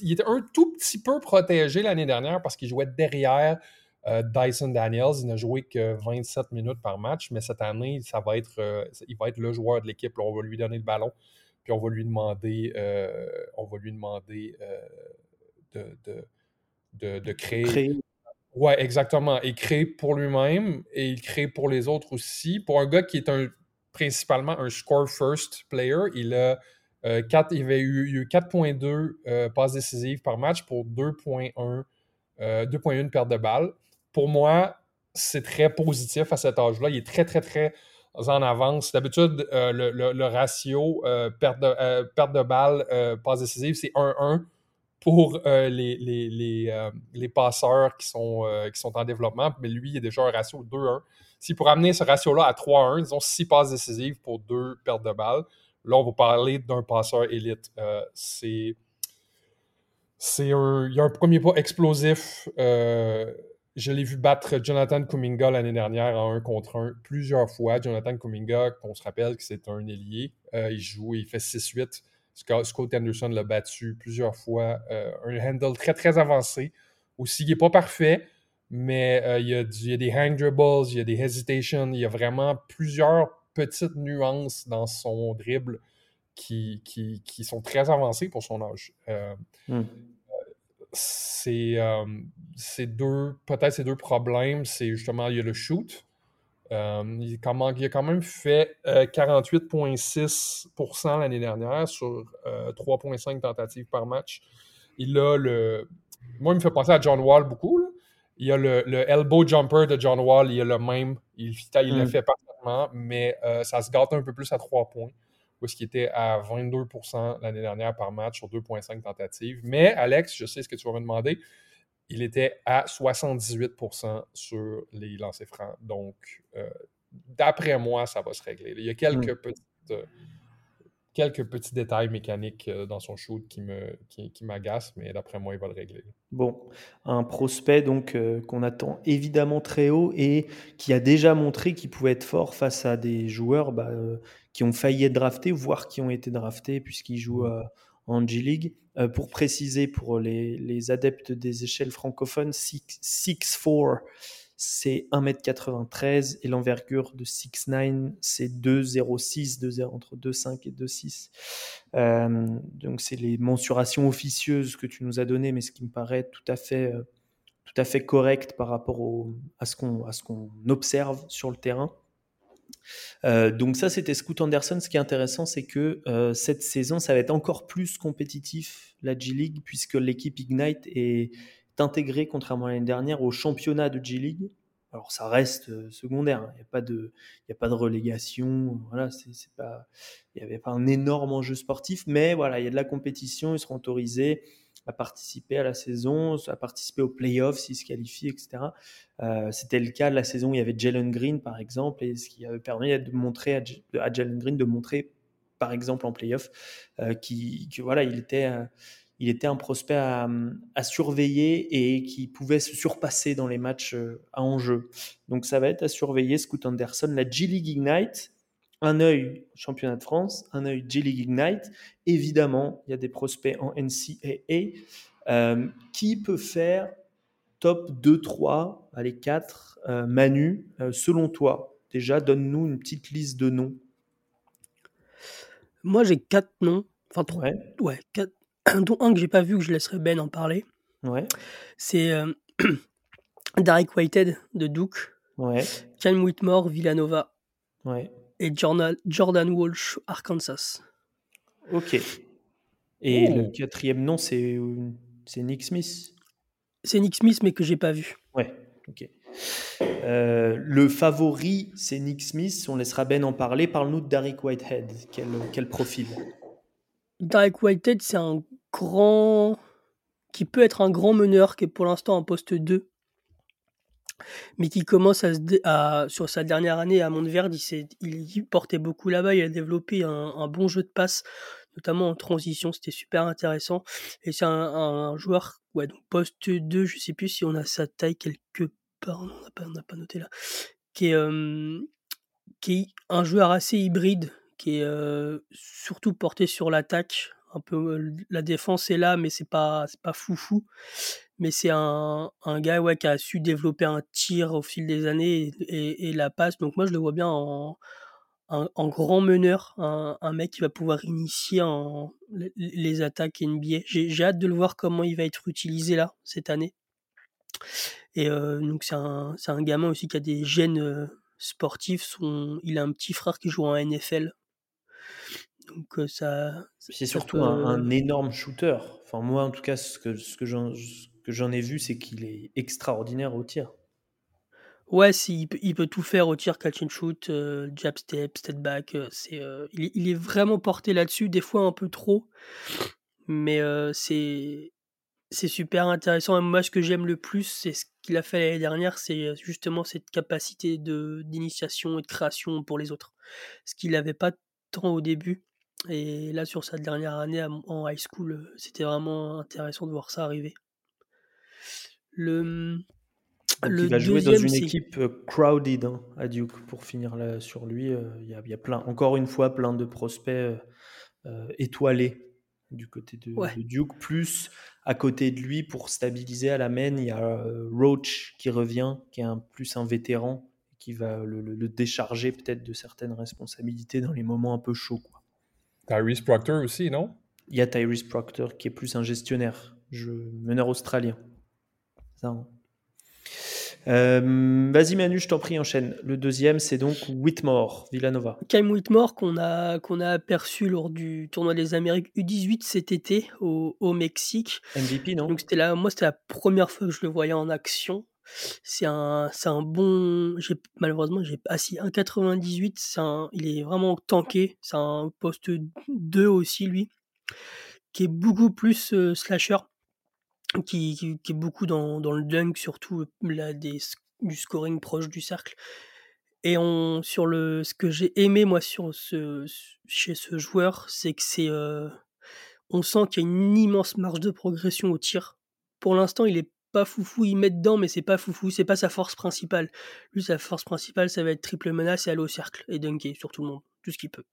Il était, un, tout petit peu protégé l'année dernière parce qu'il jouait derrière Dyson Daniels. Il n'a joué que 27 minutes par match, mais cette année, ça va être, il va être le joueur de l'équipe. On va lui donner le ballon, puis on va lui demander, on va lui demander de, de de, de créer. créer. Ouais, exactement. Et créer pour lui-même et il crée pour les autres aussi. Pour un gars qui est un, principalement un score first player, il a euh, 4, il avait eu, eu 4.2 euh, passes décisives par match pour 2.1 euh, 2.1 perte de balle. Pour moi, c'est très positif à cet âge-là. Il est très, très, très en avance. D'habitude, euh, le, ratio euh, perte, de, euh, balle, euh, passe décisive, c'est 1-1 pour les, passeurs qui sont, en développement. Mais lui, il a déjà un ratio 2-1. S'il pourrait amener ce ratio-là à 3-1, disons 6 passes décisives pour 2 pertes de balles, là, on va parler d'un passeur élite. C'est. Il y a un premier pas explosif. Je l'ai vu battre Jonathan Kuminga l'année dernière en 1 contre 1 plusieurs fois. Jonathan Kuminga, qu'on se rappelle que c'est un ailier, euh, il joue, il fait 6-8. Scott, Anderson l'a battu plusieurs fois. Euh, un handle très très avancé. Aussi, il n'est pas parfait, mais euh, il, y a des hang dribbles, il y a des hesitations, il y a vraiment plusieurs petites nuances dans son dribble qui, qui, sont très avancées pour son âge. Hmm. C'est euh, deux, peut-être ces deux problèmes, c'est justement, il y a le shoot. Euh, il, comment- il a quand même fait euh, 48,6% l'année dernière sur euh, 3,5 tentatives par match. Il a le. Moi, il me fait penser à John Wall beaucoup. là. Il a le, le elbow jumper de John Wall, il a le même. Il, il le Mm. fait parfaitement, mais euh, ça se gâte un peu plus à 3 points, où qu'il était à 22% l'année dernière par match sur 2,5 tentatives. Mais Alex, je sais ce que tu vas me demander, il était à 78% sur les lancers francs. Donc, euh, d'après moi, ça va se régler. Il y a quelques, petites, euh, quelques petits détails mécaniques euh, dans son shoot qui me qui, qui m'agacent, mais d'après moi, il va le régler. Bon, un prospect donc euh, qu'on attend évidemment très haut et qui a déjà montré qu'il pouvait être fort face à des joueurs bah, euh, qui ont failli être draftés, voire qui ont été draftés puisqu'ils jouent euh, en G-League. Pour préciser pour les, les adeptes des échelles francophones, 6'4", c'est 1m93 et l'envergure de 6'9", c'est 2,06, 2,0 entre 2,5 et 2,6. Euh, donc c'est les mensurations officieuses que tu nous as données, mais ce qui me paraît tout à fait, euh, tout à fait correct par rapport au, à ce qu'on à ce qu'on observe sur le terrain. Euh, donc ça, c'était Scoot Anderson. Ce qui est intéressant, c'est que euh, cette saison, ça va être encore plus compétitif, la G-League, puisque l'équipe Ignite est intégrée, contrairement à l'année dernière, au championnat de G-League. Alors ça reste euh, secondaire, hein. il n'y a, pas de- a pas de relégation, voilà, c'est pas, il n'y avait pas un énorme enjeu sportif, mais voilà, il y a de la compétition, ils seront autorisés à participer à la saison, à participer aux playoffs s'ils se qualifient, etc. Euh, C'était le cas de la saison où il y avait Jalen Green, par exemple, et ce qui avait permis de montrer à, Jalen Green de montrer, par exemple, en playoff, euh, qui, voilà, il était, il était un prospect à, à surveiller et qui pouvait se surpasser dans les matchs euh, à enjeu. Donc ça va être à surveiller, Scoot Anderson, la G-League Ignite, un œil championnat de France, un œil G-League Ignite. Évidemment, il y a des prospects en NCAA. Euh, qui peut faire top 2, 3, allez 4, euh, Manu, euh, selon toi Déjà, donne-nous une petite liste de noms. Moi, j'ai quatre noms. Enfin, trois. Ouais, Ouais, quatre. Dont un que j'ai pas vu, que je laisserai Ben en parler. ouais, C'est euh, Derek Whitehead de Duke, ouais, Ken Whitmore, Villanova ouais. et Jordan, Jordan Walsh, Arkansas. Ok. Et Oh. le quatrième nom, c'est c'est Nick Smith. C'est Nick Smith, mais que j'ai pas vu. Ouais, ok. Euh, le favori, c'est Nick Smith. On laissera Ben en parler. Parle-nous de Derek Whitehead. Quel, quel profil? Derek Whitehead, c'est un grand. qui peut être un grand meneur, qui est pour l'instant en poste 2, mais qui commence à se. dé- sur sa dernière année à Montverde, il, il portait beaucoup là-bas, il a développé un, bon jeu de passe, notamment en transition, c'était super intéressant. Et c'est un, joueur, ouais, donc poste 2, je sais plus si on a sa taille quelque part, on n'a pas, noté là, qui est, euh, qui est un joueur assez hybride, qui est euh, surtout porté sur l'attaque. Un peu la défense est là, mais c'est pas c'est pas foufou. Mais c'est un, un gars ouais, qui a su développer un tir au fil des années et, la passe. Donc moi je le vois bien en, en, grand meneur, un, mec qui va pouvoir initier en, les, attaques NBA. J'ai hâte de le voir comment il va être utilisé là cette année. Et donc c'est un, un gamin aussi qui a des gènes sportifs. Son, il a un petit frère qui joue en NFL. Donc ça. C'est surtout peut- un, un énorme shooter. Enfin, moi, en tout cas, ce que, ce que j'en ai vu, c'est qu'il est extraordinaire au tir. Ouais, si, il, peut, il peut tout faire au tir, catch and shoot, euh, jab step, step back. euh, c'est, euh, il, est- il est vraiment porté là-dessus, des fois un peu trop, mais c'est c'est super intéressant. Et moi, ce que j'aime le plus, c'est ce qu'il a fait l'année dernière, c'est justement cette capacité de d'initiation et de création pour les autres, ce qu'il n'avait pas tant au début. Et là, sur sa dernière année en high school, c'était vraiment intéressant de voir ça arriver. Le, Donc le il va jouer dans une équipe crowded hein, à Duke pour finir là, sur lui. euh, Il y, a, y a plein, encore une fois, plein de prospects euh, étoilés du côté de, ouais. de Duke. Plus à côté de lui, pour stabiliser à la main, il y a euh, Roach qui revient, qui est un, plus un vétéran, qui va le, le- le décharger peut-être de certaines responsabilités dans les moments un peu chauds. quoi. Tyrese Proctor aussi, non? Il y a Tyrese Proctor qui est plus un gestionnaire, je, meneur australien. Ça, hein. Euh, Vas-y Manu, je t'en prie, enchaîne. Le deuxième, c'est donc Whitmore, Villanova. Kyle Whitmore qu'on a, qu'on a aperçu lors du tournoi des Amériques U18 cet été au, au Mexique. MVP, non? Donc c'était la, moi c'était la première fois que je le voyais en action. C'est un, un bon. J'ai malheureusement j'ai pas si 1,98. C'est un, il est vraiment tanké. C'est un poste 2 aussi lui, qui est beaucoup plus slasher, qui, qui, est beaucoup dans, dans le dunk surtout là des du scoring proche du cercle. Et on, sur le, ce que j'ai aimé moi sur ce, chez ce joueur, c'est que c'est, on sent qu'il y a une immense marge de progression au tir. Pour l'instant, il est pas foufou, il met dedans, mais c'est pas foufou, c'est pas sa force principale. Lui, sa force principale, ça va être triple menace et aller au cercle et dunker sur tout le monde, tout ce qu'il peut.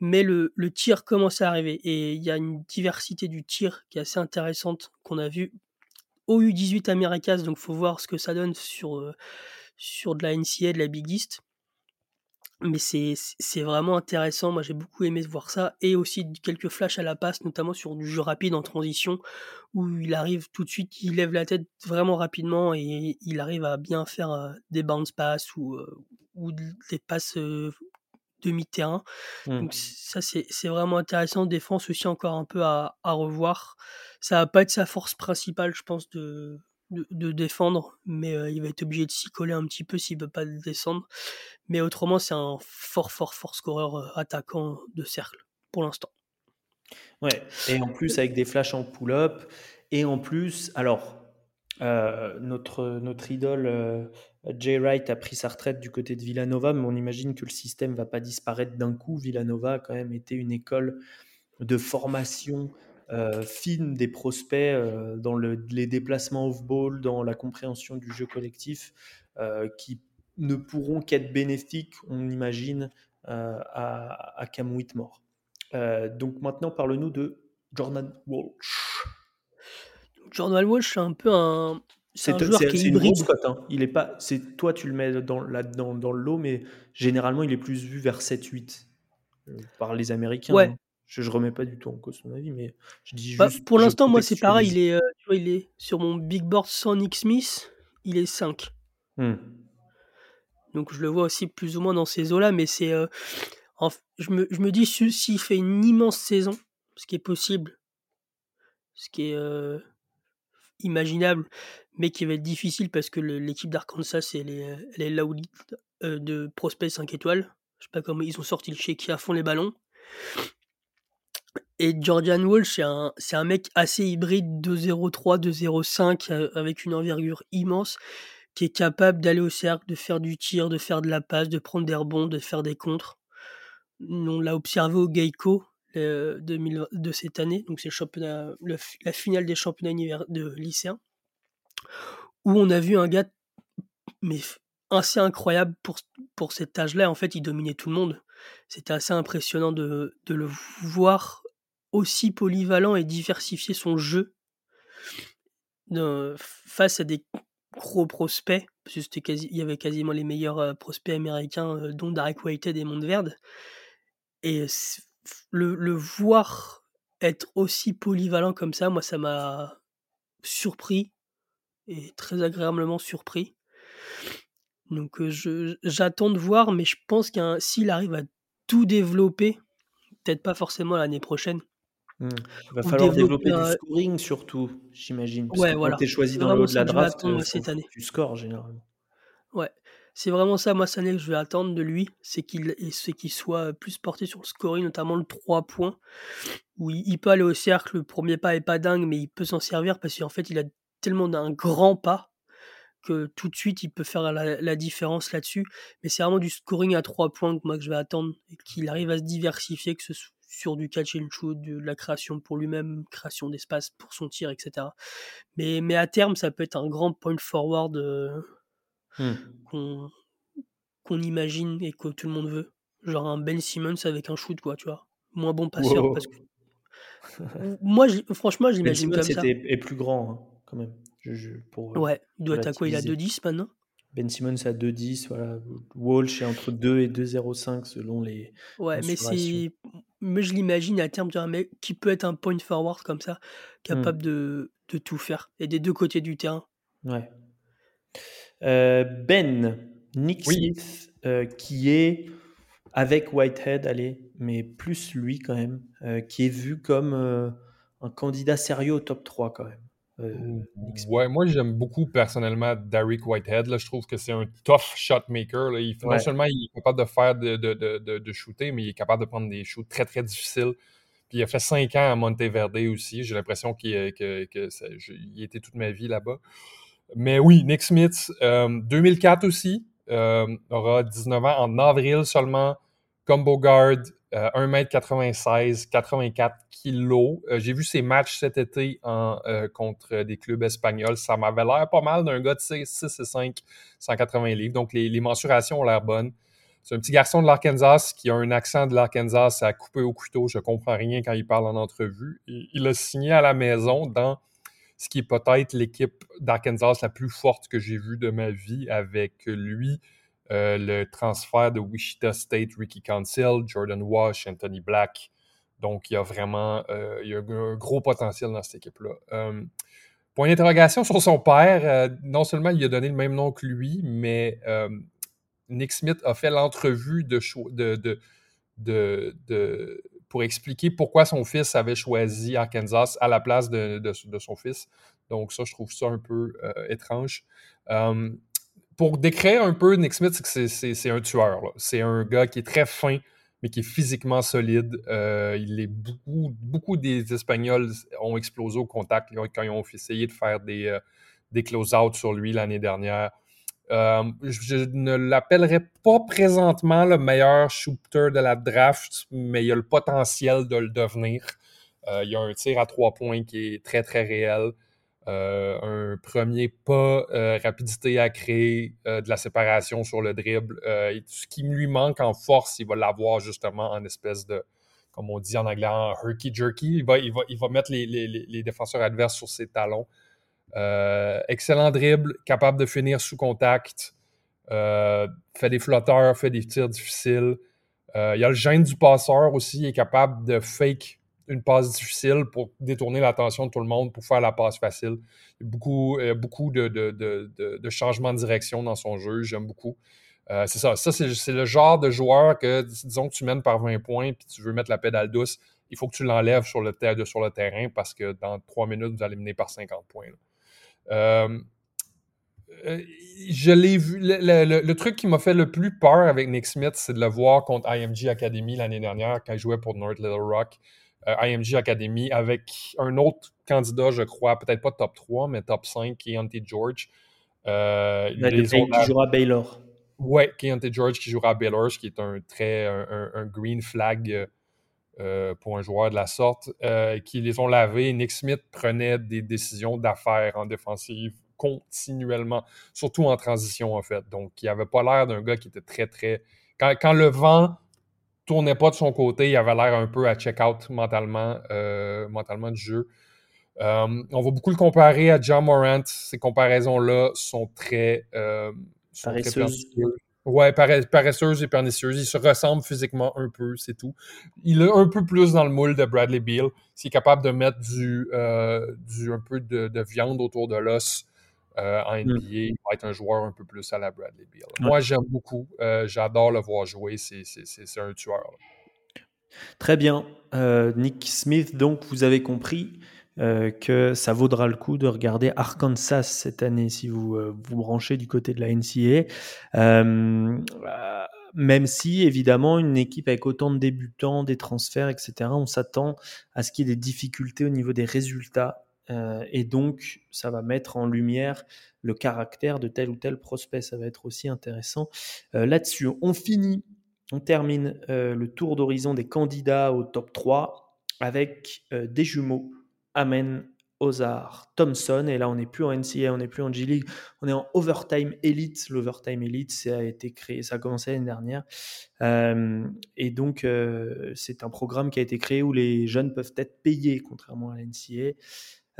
Mais le, tir commence à arriver et il y a une diversité du tir qui est assez intéressante qu'on a vu au U18 Americas, donc faut voir ce que ça donne sur, euh, sur de la NCA, de la Big East. Mais c'est c'est vraiment intéressant, moi j'ai beaucoup aimé voir ça, et aussi quelques flashs à la passe, notamment sur du jeu rapide en transition, où il arrive tout de suite, il lève la tête vraiment rapidement, et il arrive à bien faire euh, des bounce passes ou, euh, ou des passes euh, demi-terrain. Mm. Donc ça c'est c'est vraiment intéressant, défense aussi encore un peu à, à revoir. Ça va pas être sa force principale, je pense, de, de, défendre, mais euh, il va être obligé de s'y coller un petit peu s'il veut pas descendre. Mais autrement, c'est un fort, fort, fort scoreur euh, attaquant de cercle pour l'instant. Ouais, et en plus avec des flashs en pull-up, et en plus, alors, euh, notre, notre idole Jay Wright a pris sa retraite du côté de Villanova, mais on imagine que le système va pas disparaître d'un coup. Villanova a quand même été une école de formation euh, fine des prospects euh, dans le- les déplacements off-ball, dans la compréhension du jeu collectif, euh, qui ne pourront qu'être bénéfiques, on imagine, euh, à, à Cam Whitmore. Donc maintenant, parle-nous de Jordan Walsh. Jordan Walsh, c'est un peu un, c'est un joueur qui est une hybride. cote. Hein. Il est pas, c'est toi tu le mets dans, là, dans, dans le lot, mais généralement il est plus vu vers 7-8 euh, par les Américains. Ouais. hein. Je, je remets pas du tout en cause son avis, mais je dis Bah, juste. pour l'instant, moi, c'est pareil. Il est, euh, tu vois, il est sur mon big board sans Nick Smith, il est 5. Hmm. Donc je le vois aussi plus ou moins dans ces eaux-là, mais c'est. euh, je, me, je me dis, si- s'il fait une immense saison, ce qui est possible, ce qui est euh, imaginable, mais qui va être difficile parce que l'équipe d'Arkansas, elle est, elle est là où de prospects 5 étoiles. Je sais pas comment ils ont sorti le chéquier à fond les ballons. Et Jordan Walsh, c'est un, un mec assez hybride, 2-0-3, 2-0-5, euh, avec une envergure immense, qui est capable d'aller au cercle, de faire du tir, de faire de la passe, de prendre des rebonds, de faire des contres. On l'a observé au Geico euh, 2020 de cette année, donc c'est la finale des championnats de lycéens, où on a vu un gars mais assez incroyable pour, pour cet âge-là. En fait, il dominait tout le monde. C'était assez impressionnant de, de le voir aussi polyvalent et diversifier son jeu face à des gros prospects, parce que quasi, il y avait quasiment les meilleurs euh, prospects américains, euh, dont Derek Whitehead et Montverde. Et le, le voir être aussi polyvalent comme ça, moi, ça m'a surpris et très agréablement surpris. Donc euh, j'attends de voir, mais je pense qu'un s'il arrive à tout développer, peut-être pas forcément l'année prochaine. Il va falloir développer un- du scoring surtout, j'imagine. Parce Ouais, que voilà. tu es choisi dans le haut de la draft, euh, cette année. tu scores généralement. Ouais, c'est vraiment ça, moi, Sané, que je vais attendre de lui, c'est qu'il soit plus porté sur le scoring, notamment le 3 points, où il, il peut aller au cercle, le premier pas est pas dingue, mais il peut s'en servir parce qu'en fait, il a tellement d'un grand pas que tout de suite, il peut faire la, la différence là-dessus. Mais c'est vraiment du scoring à 3 points que moi que je vais attendre, et qu'il arrive à se diversifier, que ce soit sur du catch and shoot, de la création pour lui-même, création d'espace pour son tir, etc. Mais, mais à terme, ça peut être un grand point forward euh, Hmm. qu'on imagine et que tout le monde veut. Genre un Ben Simmons avec un shoot, quoi, tu vois. Moins bon passeur. Wow. Parce que... Moi, franchement, je Ben comme ça. est plus grand, hein, quand même. Je- je- pour, euh, Ouais, il doit être à quoi? Il a relativiser. 2-10 maintenant? Ben Simmons à 2,10, voilà. Walsh est entre 2 et 2,05 selon les Ouais, mais c'est. Mais je l'imagine à terme d'un mec qui peut être un point forward comme ça, capable Hmm. de, de tout faire. Et des deux côtés du terrain. Ouais. Euh, ben, Nick Oui. Smith, euh, qui est avec Whitehead, allez, mais plus lui quand même, euh, qui est vu comme euh, un candidat sérieux au top 3 quand même. Euh. Ouais, moi j'aime beaucoup personnellement Derek Whitehead. Là, je trouve que c'est un tough shot maker. Là. Il, Non Ouais. seulement il est capable de faire de, de, de, de, de shooter, mais il est capable de prendre des shoots très très difficiles. Puis il a fait 5 ans à Monteverde aussi. J'ai l'impression qu'il est- que, que ça- je- il était toute ma vie là-bas. Mais oui, Nick Smith, euh, 2004 aussi, euh, aura 19 ans en avril seulement. Combo guard, euh, 1m96, 84 kilos. Euh, J'ai vu ses matchs cet été euh, contre des clubs espagnols. Ça m'avait l'air pas mal d'un gars de 6, 6 et 5, 180 livres. Donc les, les mensurations ont l'air bonnes. C'est un petit garçon de l'Arkansas qui a un accent de l'Arkansas à couper au couteau. Je comprends rien quand il parle en entrevue. Il a signé à la maison dans ce qui est peut-être l'équipe d'Arkansas la plus forte que j'ai vue de ma vie avec lui, euh, le transfert de Wichita State, Ricky Council, Jordan Wash, Anthony Black. Donc, il y a vraiment euh, il y a un, gros potentiel dans cette équipe-là. Euh, point d'interrogation sur son père. non seulement il a donné le même nom que lui, mais Nick Smith a fait l'entrevue pour expliquer pourquoi son fils avait choisi Arkansas à la place de, son fils. Donc ça, je trouve ça un peu étrange. Pour décrire un peu Nick Smith, c'est que c'est- un tueur. C'est un gars qui est très fin, mais qui est physiquement solide. Euh, il est beaucoup, beaucoup des Espagnols ont explosé au contact quand ils ont essayé de faire des, euh, des close-out sur lui l'année dernière. Euh, je, ne l'appellerai pas présentement le meilleur shooter de la draft, mais il a le potentiel de le devenir. Il a un tir à trois points qui est très, très réel. Euh, un premier pas, euh, rapidité à créer, euh, de la séparation sur le dribble. Ce qui lui manque en force, il va l'avoir justement en espèce de, comme on dit en anglais, en herky-jerky. Il va, il, va, il va mettre les, défenseurs adverses sur ses talons. Excellent dribble, capable de finir sous contact, fait des flotteurs, fait des tirs difficiles. Il y a le gène du passeur aussi, il est capable de fake une passe difficile pour détourner l'attention de tout le monde, pour faire la passe facile. Il y a beaucoup, beaucoup de, de, changements de direction dans son jeu, j'aime beaucoup. Euh, c'est ça, ça c'est, le genre de joueur que, disons que tu mènes par 20 points puis tu veux mettre la pédale douce, il faut que tu l'enlèves sur le, sur le terrain parce que dans 3 minutes, vous allez mener par 50 points. Euh, je l'ai vu. Le truc qui m'a fait le plus peur avec Nick Smith, c'est de le voir contre IMG Academy l'année dernière quand il jouait pour North Little Rock. Euh, IMG Academy avec un autre candidat, je crois, peut-être pas top 3, mais top 5, Keontae George. Euh, les autres- qui jouera Baylor. Ouais, Keontae George qui jouera à Baylor, ce qui est un très un, green flag euh, pour un joueur de la sorte, euh, qui les ont lavés. Nick Smith prenait des décisions d'affaires en défensive continuellement, surtout en transition en fait. Donc, il avait pas l'air d'un gars qui était très très. Quand, quand le vent tournait pas de son côté, il avait l'air un peu à check-out mentalement, euh, mentalement du jeu. Euh, on va beaucoup le comparer à John Morant. Ces comparaisons-là sont très, euh, sont très Paresseuse. pernicieuses. Ouais, pare- paresseuse et pernicieuse. Il se ressemble physiquement un peu, c'est tout. Il est un peu plus dans le moule de Bradley Beal. S'il est capable de mettre du, euh, du un peu de, de viande autour de l'os euh, en NBA, il va être un joueur un peu plus à la Bradley Beal. Moi, j'aime beaucoup. Euh, J'adore le voir jouer. C'est un tueur. là. Très bien. Euh, Nick Smith, donc, vous avez compris. que ça vaudra le coup de regarder Arkansas cette année si vous vous branchez du côté de la NCAA. Euh, même si, évidemment, une équipe avec autant de débutants, des transferts, etc., on s'attend à ce qu'il y ait des difficultés au niveau des résultats. Euh, et donc, ça va mettre en lumière le caractère de tel ou tel prospect. Ça va être aussi intéressant euh, là-dessus. On finit, on termine euh, le tour d'horizon des candidats au top 3 avec des jumeaux. Amen, Ozar, Thompson. Et là, on n'est plus en NCA, on n'est plus en G-League, on est en Overtime Elite. L'Overtime Elite, ça a été créé, ça a commencé l'année dernière. Et donc, c'est un programme qui a été créé où les jeunes peuvent être payés, contrairement à la.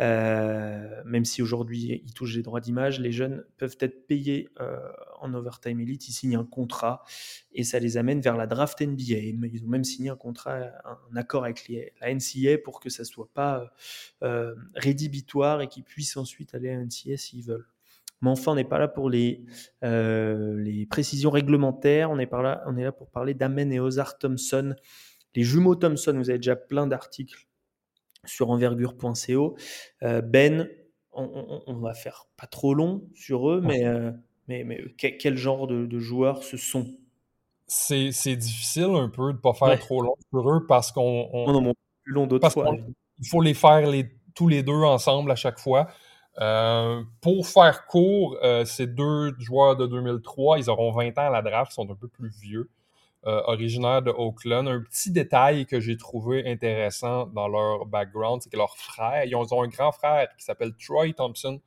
Euh, même si aujourd'hui ils touchent les droits d'image, les jeunes peuvent être payés euh, en overtime elite, ils signent un contrat et ça les amène vers la draft NBA. Ils ont même signé un contrat, un accord avec la NCA pour que ça soit pas euh, rédhibitoire et qu'ils puissent ensuite aller à la NCA s'ils veulent. Mais enfin, on n'est pas là pour les, précisions réglementaires, on est, par là, là pour parler d'Amen et Ozar Thompson. Les jumeaux Thompson, vous avez déjà plein d'articles sur envergure.co. Euh, ben, on, on, on, va faire pas trop long sur eux, mais, euh, mais, mais quel, quel genre de, de, joueurs ce sont? C'est difficile un peu de ne pas faire ouais. trop long sur eux parce qu'on. On... en plus long d'autres fois. Il faut les faire les, tous les deux ensemble à chaque fois. Euh, pour faire court, euh, ces deux joueurs de 2003, ils auront 20 ans à la draft, ils sont un peu plus vieux euh, originaires de Oakland. Un petit détail que j'ai trouvé intéressant dans leur background, c'est que leur frère, ils ont, ils ont, un grand frère qui s'appelle Troy Thompson,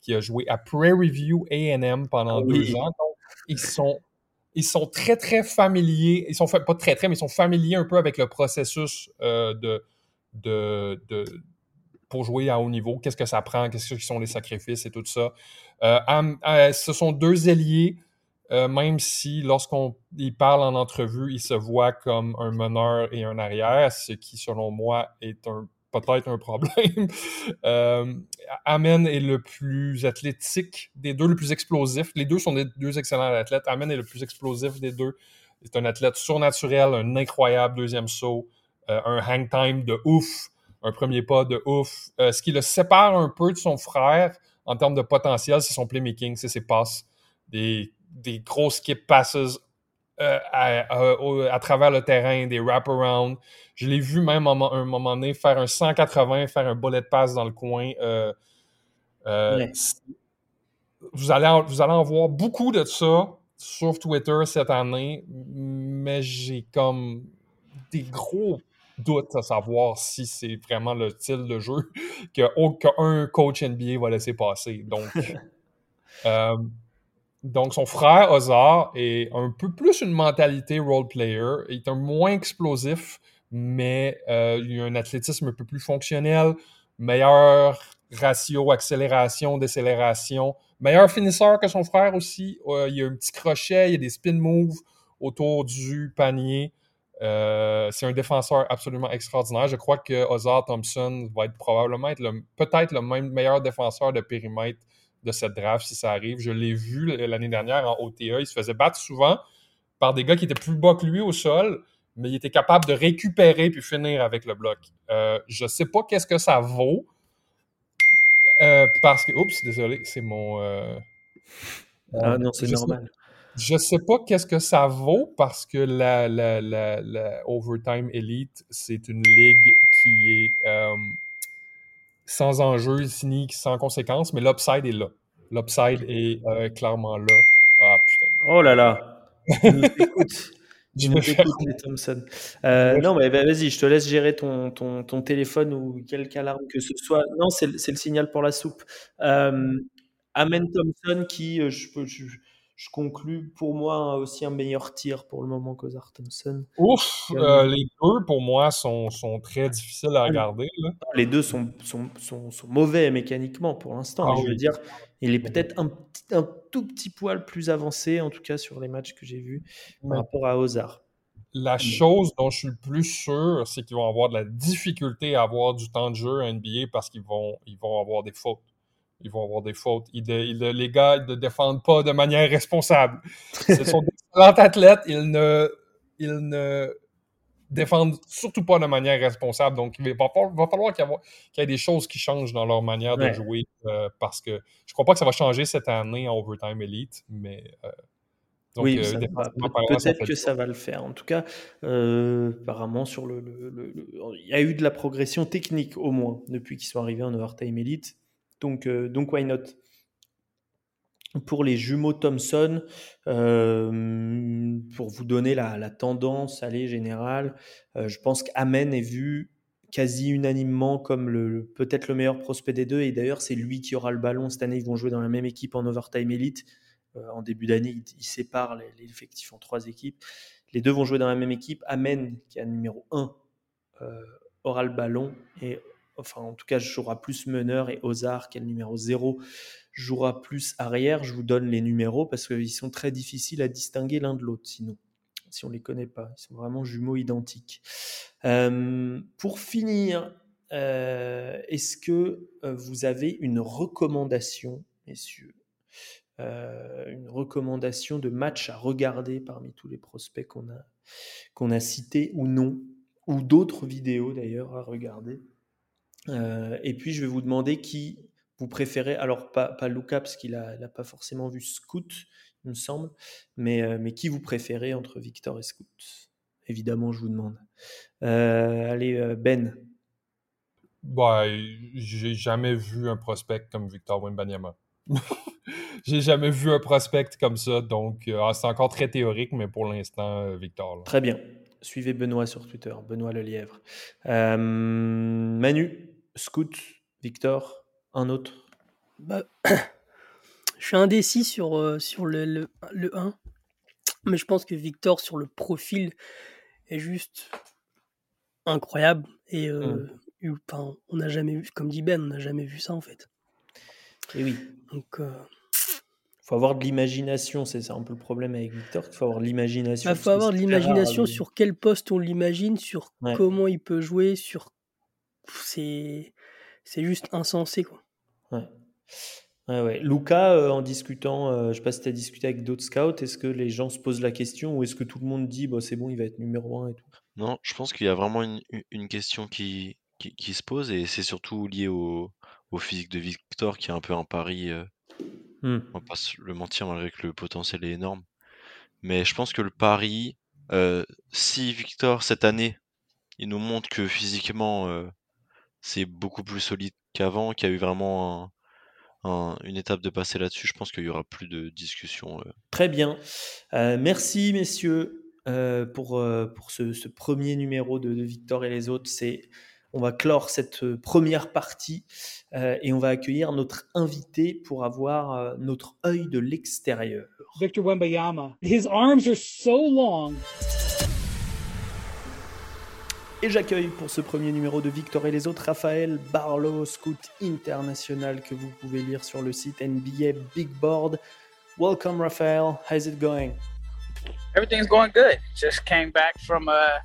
qui a joué à Prairie View AM pendant oui. deux ans. Donc, ils sont, ils sont très, très familiers. Ils sont pas très, très, mais ils sont familiers un peu avec le processus euh, de, de, de, pour jouer à haut niveau. Qu'est-ce que ça prend? Qu'est-ce que sont les sacrifices et tout ça? Euh, ce sont deux ailiers euh, même si lorsqu'on parle en entrevue, il se voit comme un meneur et un arrière, ce qui, selon moi, est un peut-être un problème. euh, Amen est le plus athlétique des deux, le plus explosif. Les deux sont des deux excellents athlètes. Amen est le plus explosif des deux. C'est un athlète surnaturel, un incroyable deuxième saut, euh, un hang time de ouf, un premier pas de ouf. Euh, ce qui le sépare un peu de son frère en termes de potentiel, c'est son playmaking, c'est ses passes. Des des gros skip passes euh, à, à, à, travers le terrain, des wraparounds. Je l'ai vu même à un moment donné faire un 180, faire un bullet pass dans le coin. Euh, euh, ouais. vous, allez en, vous allez en voir beaucoup de ça sur Twitter cette année, mais j'ai comme des gros doutes à savoir si c'est vraiment le style de jeu qu'un coach NBA va laisser passer. Donc, donc, son frère, Ozar, est un peu plus une mentalité role player. Il est un moins explosif, mais euh, il a un athlétisme un peu plus fonctionnel, meilleur ratio accélération, décélération, meilleur finisseur que son frère aussi. Euh, il a un petit crochet, il y a des spin moves autour du panier. Euh, c'est un défenseur absolument extraordinaire. Je crois que Ozar Thompson va probablement être peut-être le meilleur défenseur de périmètre de cette draft si ça arrive. Je l'ai vu l'année dernière en OTA. Il se faisait battre souvent par des gars qui étaient plus bas que lui au sol, mais il était capable de récupérer puis finir avec le bloc. Euh, je sais pas qu'est-ce que ça vaut. Euh, parce que. Oups, désolé, c'est mon. Euh, ah non, c'est normal. Sais, je sais pas qu'est-ce que ça vaut parce que la, la, la, la Overtime Elite, c'est une ligue qui est sans enjeu ni sans conséquence, mais l'upside est là. L'upside est euh, clairement là. Ah putain. Oh là là. Je nous écoute, les Thompson. Euh, non, mais bah, vas-y, je te laisse gérer ton, ton, ton, téléphone ou quelque alarme que ce soit. Non, c'est le signal pour la soupe. Euh, Amen Thompson qui, euh, je, je, je conclus pour moi aussi un meilleur tir pour le moment qu'Ozar Thompson. Ouf, euh, les deux pour moi sont, sont, très difficiles à regarder. Là. Les deux sont, sont, sont, sont mauvais mécaniquement pour l'instant. Ah, je veux dire, il est peut-être un, un, tout petit poil plus avancé, en tout cas sur les matchs que j'ai vus par rapport à Ozar. La chose dont je suis le plus sûr, c'est qu'ils vont avoir de la difficulté à avoir du temps de jeu à NBA parce qu'ils vont, ils vont avoir des fautes ils vont avoir des fautes. Ils de, ils, les gars ils ne défendent pas de manière responsable. Ce sont d'excellents athlètes. Ils ne, ils ne défendent surtout pas de manière responsable. Donc, il va, falloir, va falloir qu'il y, ait- qu'il y ait des choses qui changent dans leur manière de jouer euh, parce que je crois pas que ça va changer cette année en Overtime Elite, mais. euh, donc, oui, euh, peut-être que ça va le faire. En tout cas, euh, apparemment, sur le, le- le- le- il y a eu de la progression technique au moins depuis qu'ils sont arrivés en Overtime Elite. Donc, euh, donc why not? Pour les jumeaux Thompson, euh, pour vous donner la, tendance allez, générale, euh, je pense qu'Amen est vu quasi unanimement comme peut-être le meilleur prospect des deux. Et d'ailleurs, c'est lui qui aura le ballon. Cette année, ils vont jouer dans la même équipe en Overtime Elite. Euh, en début d'année, ils, ils séparent effectifs en trois équipes. Les deux vont jouer dans la même équipe. Amen, qui est numéro 1, aura le ballon. Et enfin, en tout cas, jouera plus meneur. Et Ozar, qui est le numéro 0, jouera plus arrière. Je vous donne les numéros parce qu'ils sont très difficiles à distinguer l'un de l'autre, sinon, si on ne les connaît pas. Ils sont vraiment jumeaux identiques. Euh, pour finir, euh, est-ce que euh, vous avez une recommandation, messieurs? Une recommandation de match à regarder parmi tous les prospects qu'on a, qu'on a cités ou non, ou d'autres vidéos d'ailleurs à regarder? Euh, et puis je vais vous demander qui vous préférez, alors pas, pas Luca parce qu'il n'a pas forcément vu Scoot, il me semble, mais, euh, mais qui vous préférez entre Victor et Scoot Évidemment, je vous demande. Euh, allez, Ben. Ouais, j'ai jamais vu un prospect comme Victor Wembanyama. j'ai jamais vu un prospect comme ça, donc euh, c'est encore très théorique, mais pour l'instant, Victor. là. Très bien. Suivez Benoît sur Twitter, Benoît Lelièvre. Euh, Manu, Scoot, Victor, un autre? Bah, je suis indécis sur, euh, sur le, le, le 1, mais je pense que Victor, sur le profil, est juste incroyable. Et euh, eu- enfin, on n'a jamais vu, comme dit Ben, on n'a jamais vu ça en fait. Et oui, Donc, euh, faut avoir de l'imagination, c'est ça un peu le problème avec Victor, faut avoir de l'imagination. il parce faut avoir de l'imagination sur quel poste on l'imagine, sur Ouais. comment il peut jouer, sur. C'est c'est juste insensé quoi. Ouais. Ouais, ouais. Luca, euh, en discutant, euh, je sais pas si tu as discuté avec d'autres scouts, est-ce que les gens se posent la question ou est-ce que tout le monde dit bah, c'est bon, il va être numéro 1 et tout? Non, je pense qu'il y a vraiment une, question qui, qui, qui se pose et c'est surtout lié au, au physique de Victor qui est un peu un pari, euh, Hmm. on va pas se le mentir malgré que le potentiel est énorme. Mais je pense que le pari, euh, si Victor cette année, il nous montre que physiquement euh, c'est beaucoup plus solide qu'avant, qu'il y a eu vraiment un- un- une étape de passer là-dessus, je pense qu'il y aura plus de discussion. euh. Très bien. Euh, merci, messieurs, euh, pour, euh, pour ce, ce premier numéro de, de Victor et les autres. C'est, on va clore cette euh, première partie euh, et on va accueillir notre invité pour avoir euh, notre œil de l'extérieur. Victor Wembayama. His arms are so long. Et j'accueille pour ce premier numéro de Victor et les autres Raphaël Barlow, scout international que vous pouvez lire sur le site NBA Big Board. Welcome, Raphael. How's it going? everything's going good. Just came back from a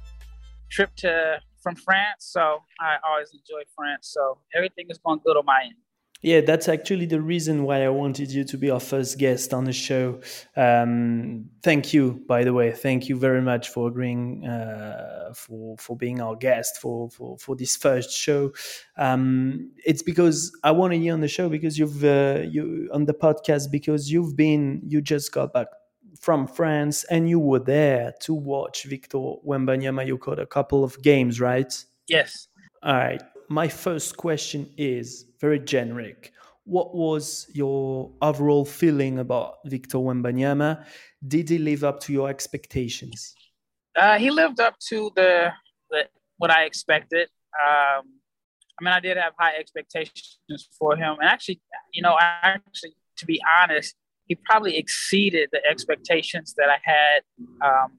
trip to from France, so I always enjoy France. So everything is going good on my end. Yeah, that's actually the reason why I wanted you to be our first guest on the show. Um, thank you, by the way. Thank you very much for agreeing uh, for for being our guest for for, for this first show. Um, it's because I wanted you on the show because you've uh, you on the podcast because you've been you just got back from France and you were there to watch Victor Wembanyama. You caught a couple of games, right? Yes. All right. My first question is very generic. What was your overall feeling about Victor Wembanyama? Did he live up to your expectations? Uh, he lived up to the, the what I expected. Um, I mean, I did have high expectations for him, and actually, you know, actually, to be honest, he probably exceeded the expectations that I had um,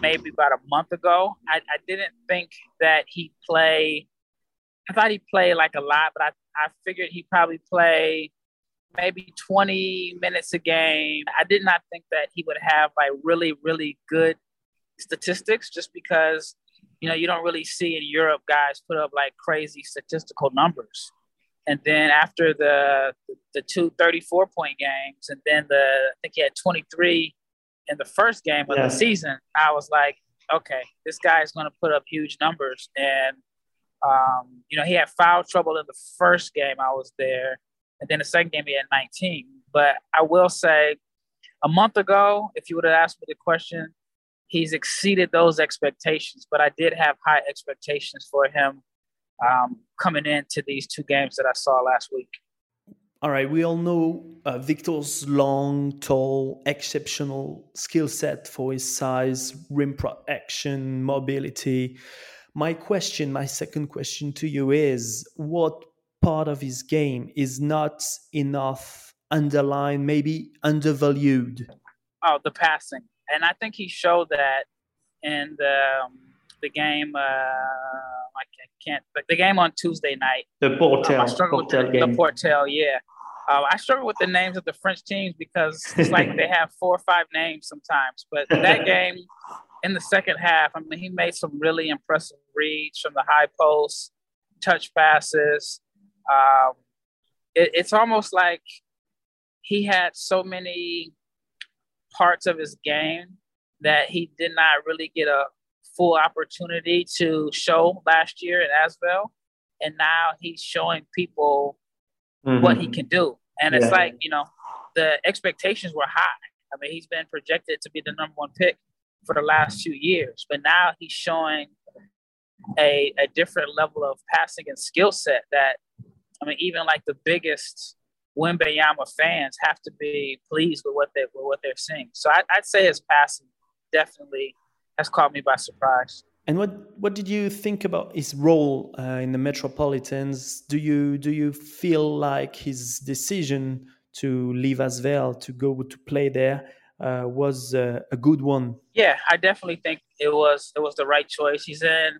maybe about a month ago. I, I didn't think that he'd play. I thought he'd play like a lot, but I, I figured he'd probably play maybe 20 minutes a game. I did not think that he would have like really, really good statistics just because, you know, you don't really see in Europe guys put up like crazy statistical numbers. And then after the the two 34 point games, and then the I think he had 23 in the first game of Yeah. the season, I was like, okay, this guy is going to put up huge numbers. And, um, you know, he had foul trouble in the first game I was there. And then the second game, he had 19. But I will say, a month ago, if you would have asked me the question, he's exceeded those expectations. But I did have high expectations for him um, coming into these two games that I saw last week. All right, we all know uh, Victor's long, tall, exceptional skill set for his size, rim protection, mobility. My question, my second question to you is what part of his game is not enough underlined, maybe undervalued? Oh, the passing. And I think he showed that in the, um, the game. Uh, I can't, but the game on Tuesday night. The Portel, um, Portel with the, game. the Portel, yeah. Uh, I struggle with the names of the French teams because it's like they have four or five names sometimes. But that game in the second half, I mean, he made some really impressive reads from the high post, touch passes. Um, it, it's almost like he had so many parts of his game that he did not really get a full opportunity to show last year at Asvel. And now he's showing people Mm-hmm. what he can do. And it's Yeah. like, you know, the expectations were high. I mean, he's been projected to be the number one pick for the last few years, but now he's showing a, a different level of passing and skill set that, I mean, even like the biggest Wimbenyama fans have to be pleased with what they with what they're seeing. So I, I'd say his passing definitely has caught me by surprise. And what what did you think about his role uh, in the Metropolitans? Do you do you feel like his decision to leave Asvel to go to play there uh, was uh, a good one? Yeah, I definitely think it was it was the right choice. He's in,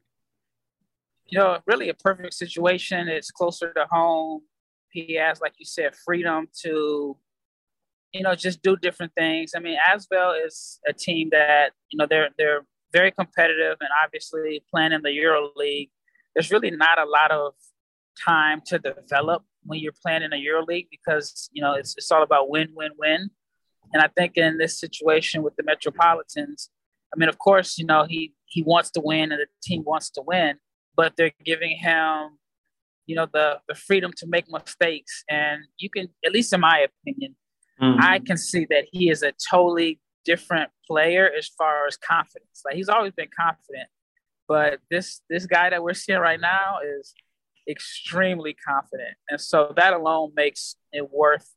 you know, really a perfect situation. It's closer to home. He has, like you said, freedom to, you know, just do different things. I mean, Asvel is a team that you know they're they're very competitive, and obviously playing in the Euro League, there's really not a lot of time to develop when you're playing in the Euro League because you know it's it's all about win win win. And I think in this situation with the Metropolitans, I mean, of course, you know, he he wants to win and the team wants to win, but they're giving him, you know, the the freedom to make mistakes. And you can, at least in my opinion, mm-hmm. I can see that he is a totally different player as far as confidence. Like he's always been confident, but this this guy that we're seeing right now is extremely confident, and so that alone makes it worth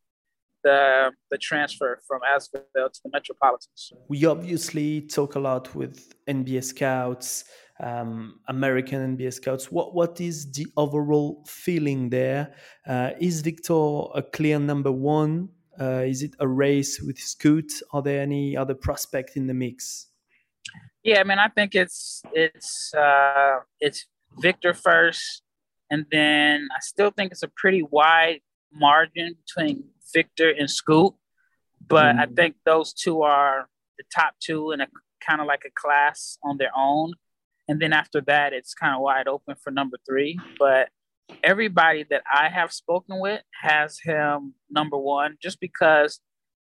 the the transfer from Asvel to the Metropolitans. We obviously talk a lot with NBA scouts, um, American NBA scouts. What what is the overall feeling there? Uh, is Victor a clear number one? Uh, is it a race with Scoot? Are there any other prospect in the mix? Yeah, I mean, I think it's it's uh, it's Victor first, and then I still think it's a pretty wide margin between Victor and Scoot. But I think those two are the top two in a kind of like a class on their own. And then after that, it's kind of wide open for number three. But everybody that I have spoken with has him number one just because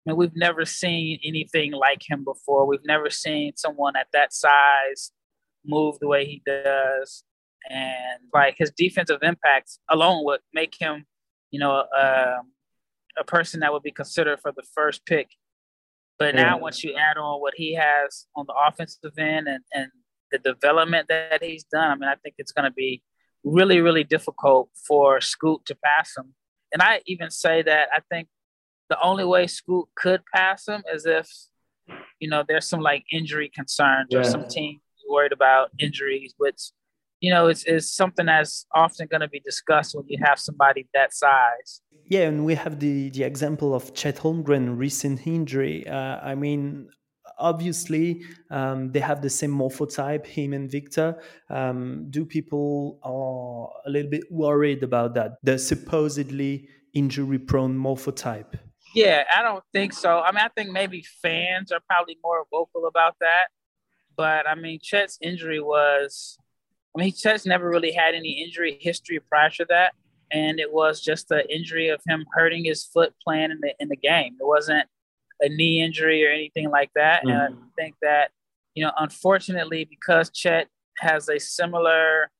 I mean, we've never seen anything like him before. We've never seen someone at that size move the way he does. And like his defensive impact alone would make him, you know, uh, a person that would be considered for the first pick. But now, Yeah. once you add on what he has on the offensive end and, and the development that he's done, I mean, I think it's going to be really, really difficult for Scoot to pass him. And I even say that I think the only way Scoot could pass him is if, you know, there's some like injury concerns or some team worried about injuries, which, you know, is, is something that's often going to be discussed when you have somebody that size. Yeah, and we have the the example of Chet Holmgren recent injury. Uh, I mean, obviously um, they have the same morphotype, him and Victor. Um, do people are a little bit worried about that? The supposedly injury-prone morphotype. Yeah, I don't think so. I mean, I think maybe fans are probably more vocal about that. But I mean, Chet's injury was, I mean, Chet's never really had any injury history prior to that. And it was just the injury of him hurting his foot playing in the, in the game. It wasn't a knee injury or anything like that. And I mm-hmm. think that, you know, unfortunately, because Chet has a similar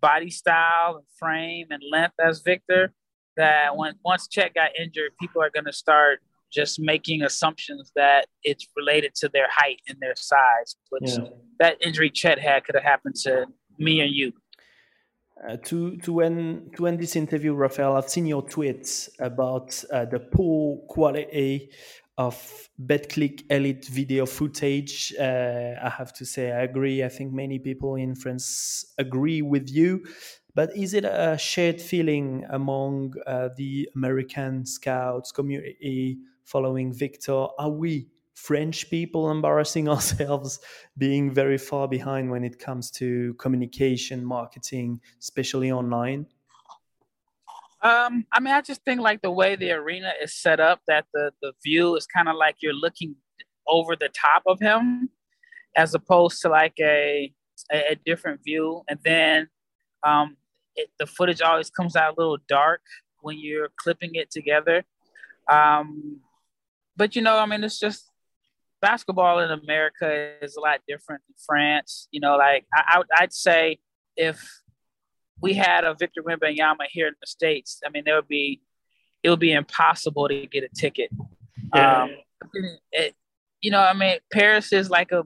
body style and frame and length as Victor, that when once Chet got injured, people are going to start just making assumptions that it's related to their height and their size. Which Yeah. that injury Chet had could have happened to me and you. Uh, to to end to end this interview, Raphael, I've seen your tweets about uh, the poor quality of BetClick Elite video footage. Uh, I have to say, I agree. I think many people in France agree with you. But is it a shared feeling among uh, the American scouts community following Victor? Are we French people embarrassing ourselves, being very far behind when it comes to communication, marketing, especially online? Um, I mean, I just think like the way the arena is set up, that the the view is kind of like you're looking over the top of him, as opposed to like a a, a different view. And then, um, it, the footage always comes out a little dark when you're clipping it together. Um, but you know, I mean, it's just basketball in America is a lot different than France. You know, like I, I would, I'd say if we had a Victor Wembanyama here in the states, I mean, there would be it would be impossible to get a ticket. Yeah. Um, it, you know, I mean, Paris is like a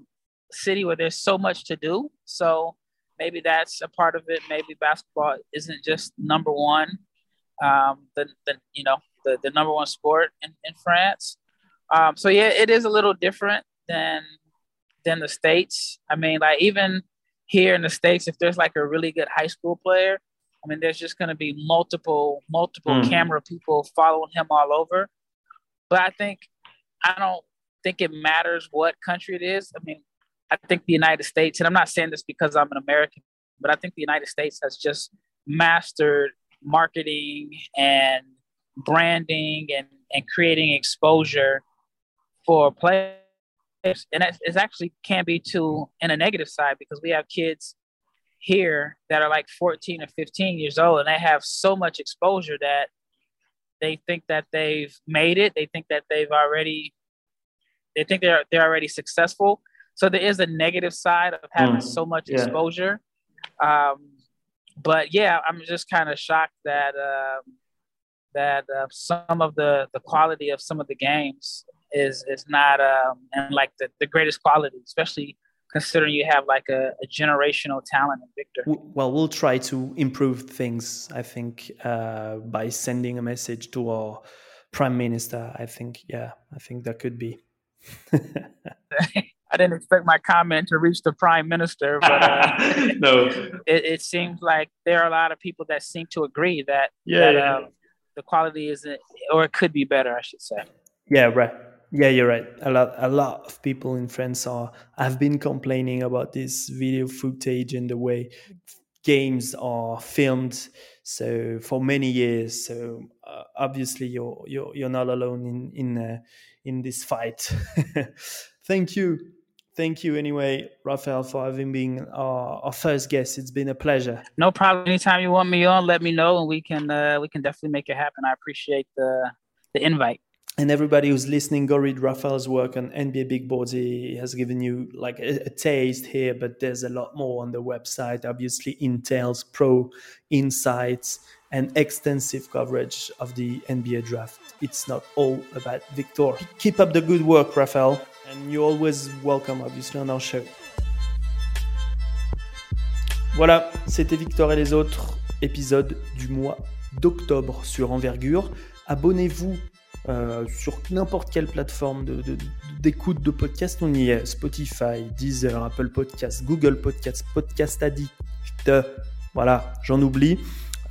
city where there's so much to do. So maybe that's a part of it. Maybe basketball isn't just number one, um, the, the you know the, the number one sport in, in France. Um, so yeah, it is a little different than than the states. I mean, like even here in the states, if there's like a really good high school player, I mean, there's just going to be multiple multiple Mm. camera people following him all over. But I think I don't think it matters what country it is. I mean, I think the United States, and I'm not saying this because I'm an American, but I think the United States has just mastered marketing and branding and, and creating exposure for players. And it it's actually can be too in a negative side because we have kids here that are like 14 or 15 years old and they have so much exposure that they think that they've made it. They think that they've already they think they're they're already successful. So there is a negative side of having Mm, so much yeah. exposure. Um, but yeah, I'm just kind of shocked that um, that uh, some of the the quality of some of the games is is not um, and like the, the greatest quality, especially considering you have like a, a generational talent in Victor. Well, we'll try to improve things, I think, uh, by sending a message to our prime minister. I think, yeah, I think that could be. I didn't expect my comment to reach the prime minister, but uh, no. it, it seems like there are a lot of people that seem to agree that Yeah, that yeah. um, the quality isn't, or it could be better, I should say. Yeah, right. Yeah, you're right. A lot, a lot of people in France are have been complaining about this video footage and the way games are filmed. So for many years, so uh, obviously you're you're you're not alone in in uh, in this fight. Thank you, thank you anyway, Raphael, for having been our, our first guest. It's been a pleasure. No problem. Anytime you want me on, let me know, and we can uh, we can definitely make it happen. I appreciate the the invite. And everybody who's listening, go read Raphael's work on NBA Big Boards. He has given you like a, a taste here, but there's a lot more on the website. Obviously, Intel's pro insights and extensive coverage of the NBA draft. It's not all about Victor. Keep up the good work, Raphael, and you're always welcome, obviously, on our show. Voilà, c'était Victor et les autres, épisode du mois d'octobre sur Envergure. Abonnez-vous euh, sur n'importe quelle plateforme de- de- d'écoute de, podcast. On y est Spotify, Deezer, Apple Podcasts, Google Podcasts, Podcast Addict. Voilà, j'en oublie.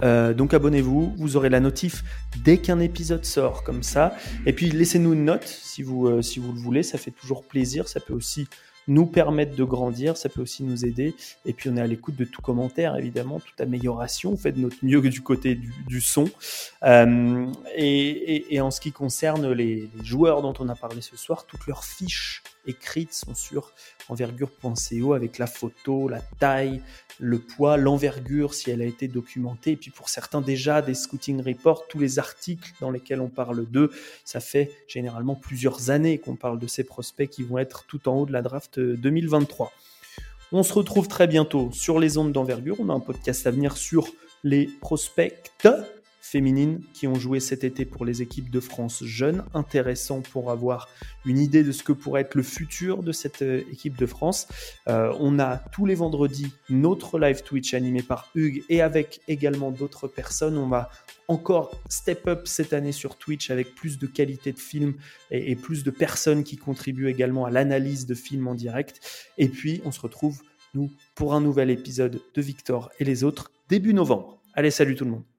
Euh, donc abonnez-vous, vous aurez la notif dès qu'un épisode sort comme ça. Et puis laissez-nous une note si vous, euh, si vous le voulez, ça fait toujours plaisir. Ça peut aussi nous permettre de grandir, ça peut aussi nous aider. Et puis on est à l'écoute de tout commentaire, évidemment, toute amélioration. On fait de notre mieux du côté du, son. Euh, et, en ce qui concerne les joueurs dont on a parlé ce soir, toutes leurs fiches écrites sont sur envergure.co avec la photo, la taille, le poids, l'envergure si elle a été documentée. Et puis pour certains déjà des scouting reports, tous les articles dans lesquels on parle d'eux, ça fait généralement plusieurs années qu'on parle de ces prospects qui vont être tout en haut de la draft 2023. On se retrouve très bientôt sur les ondes d'envergure. On a un podcast à venir sur les prospects féminines qui ont joué cet été pour les équipes de France jeunes. Intéressant pour avoir une idée de ce que pourrait être le futur de cette euh, équipe de France. Euh, on a tous les vendredis notre live Twitch animé par Hugues et avec également d'autres personnes. On va encore step up cette année sur Twitch avec plus de qualité de film et, et plus de personnes qui contribuent également à l'analyse de films en direct. Et puis on se retrouve nous pour un nouvel épisode de Victor et les autres début novembre. Allez, salut tout le monde.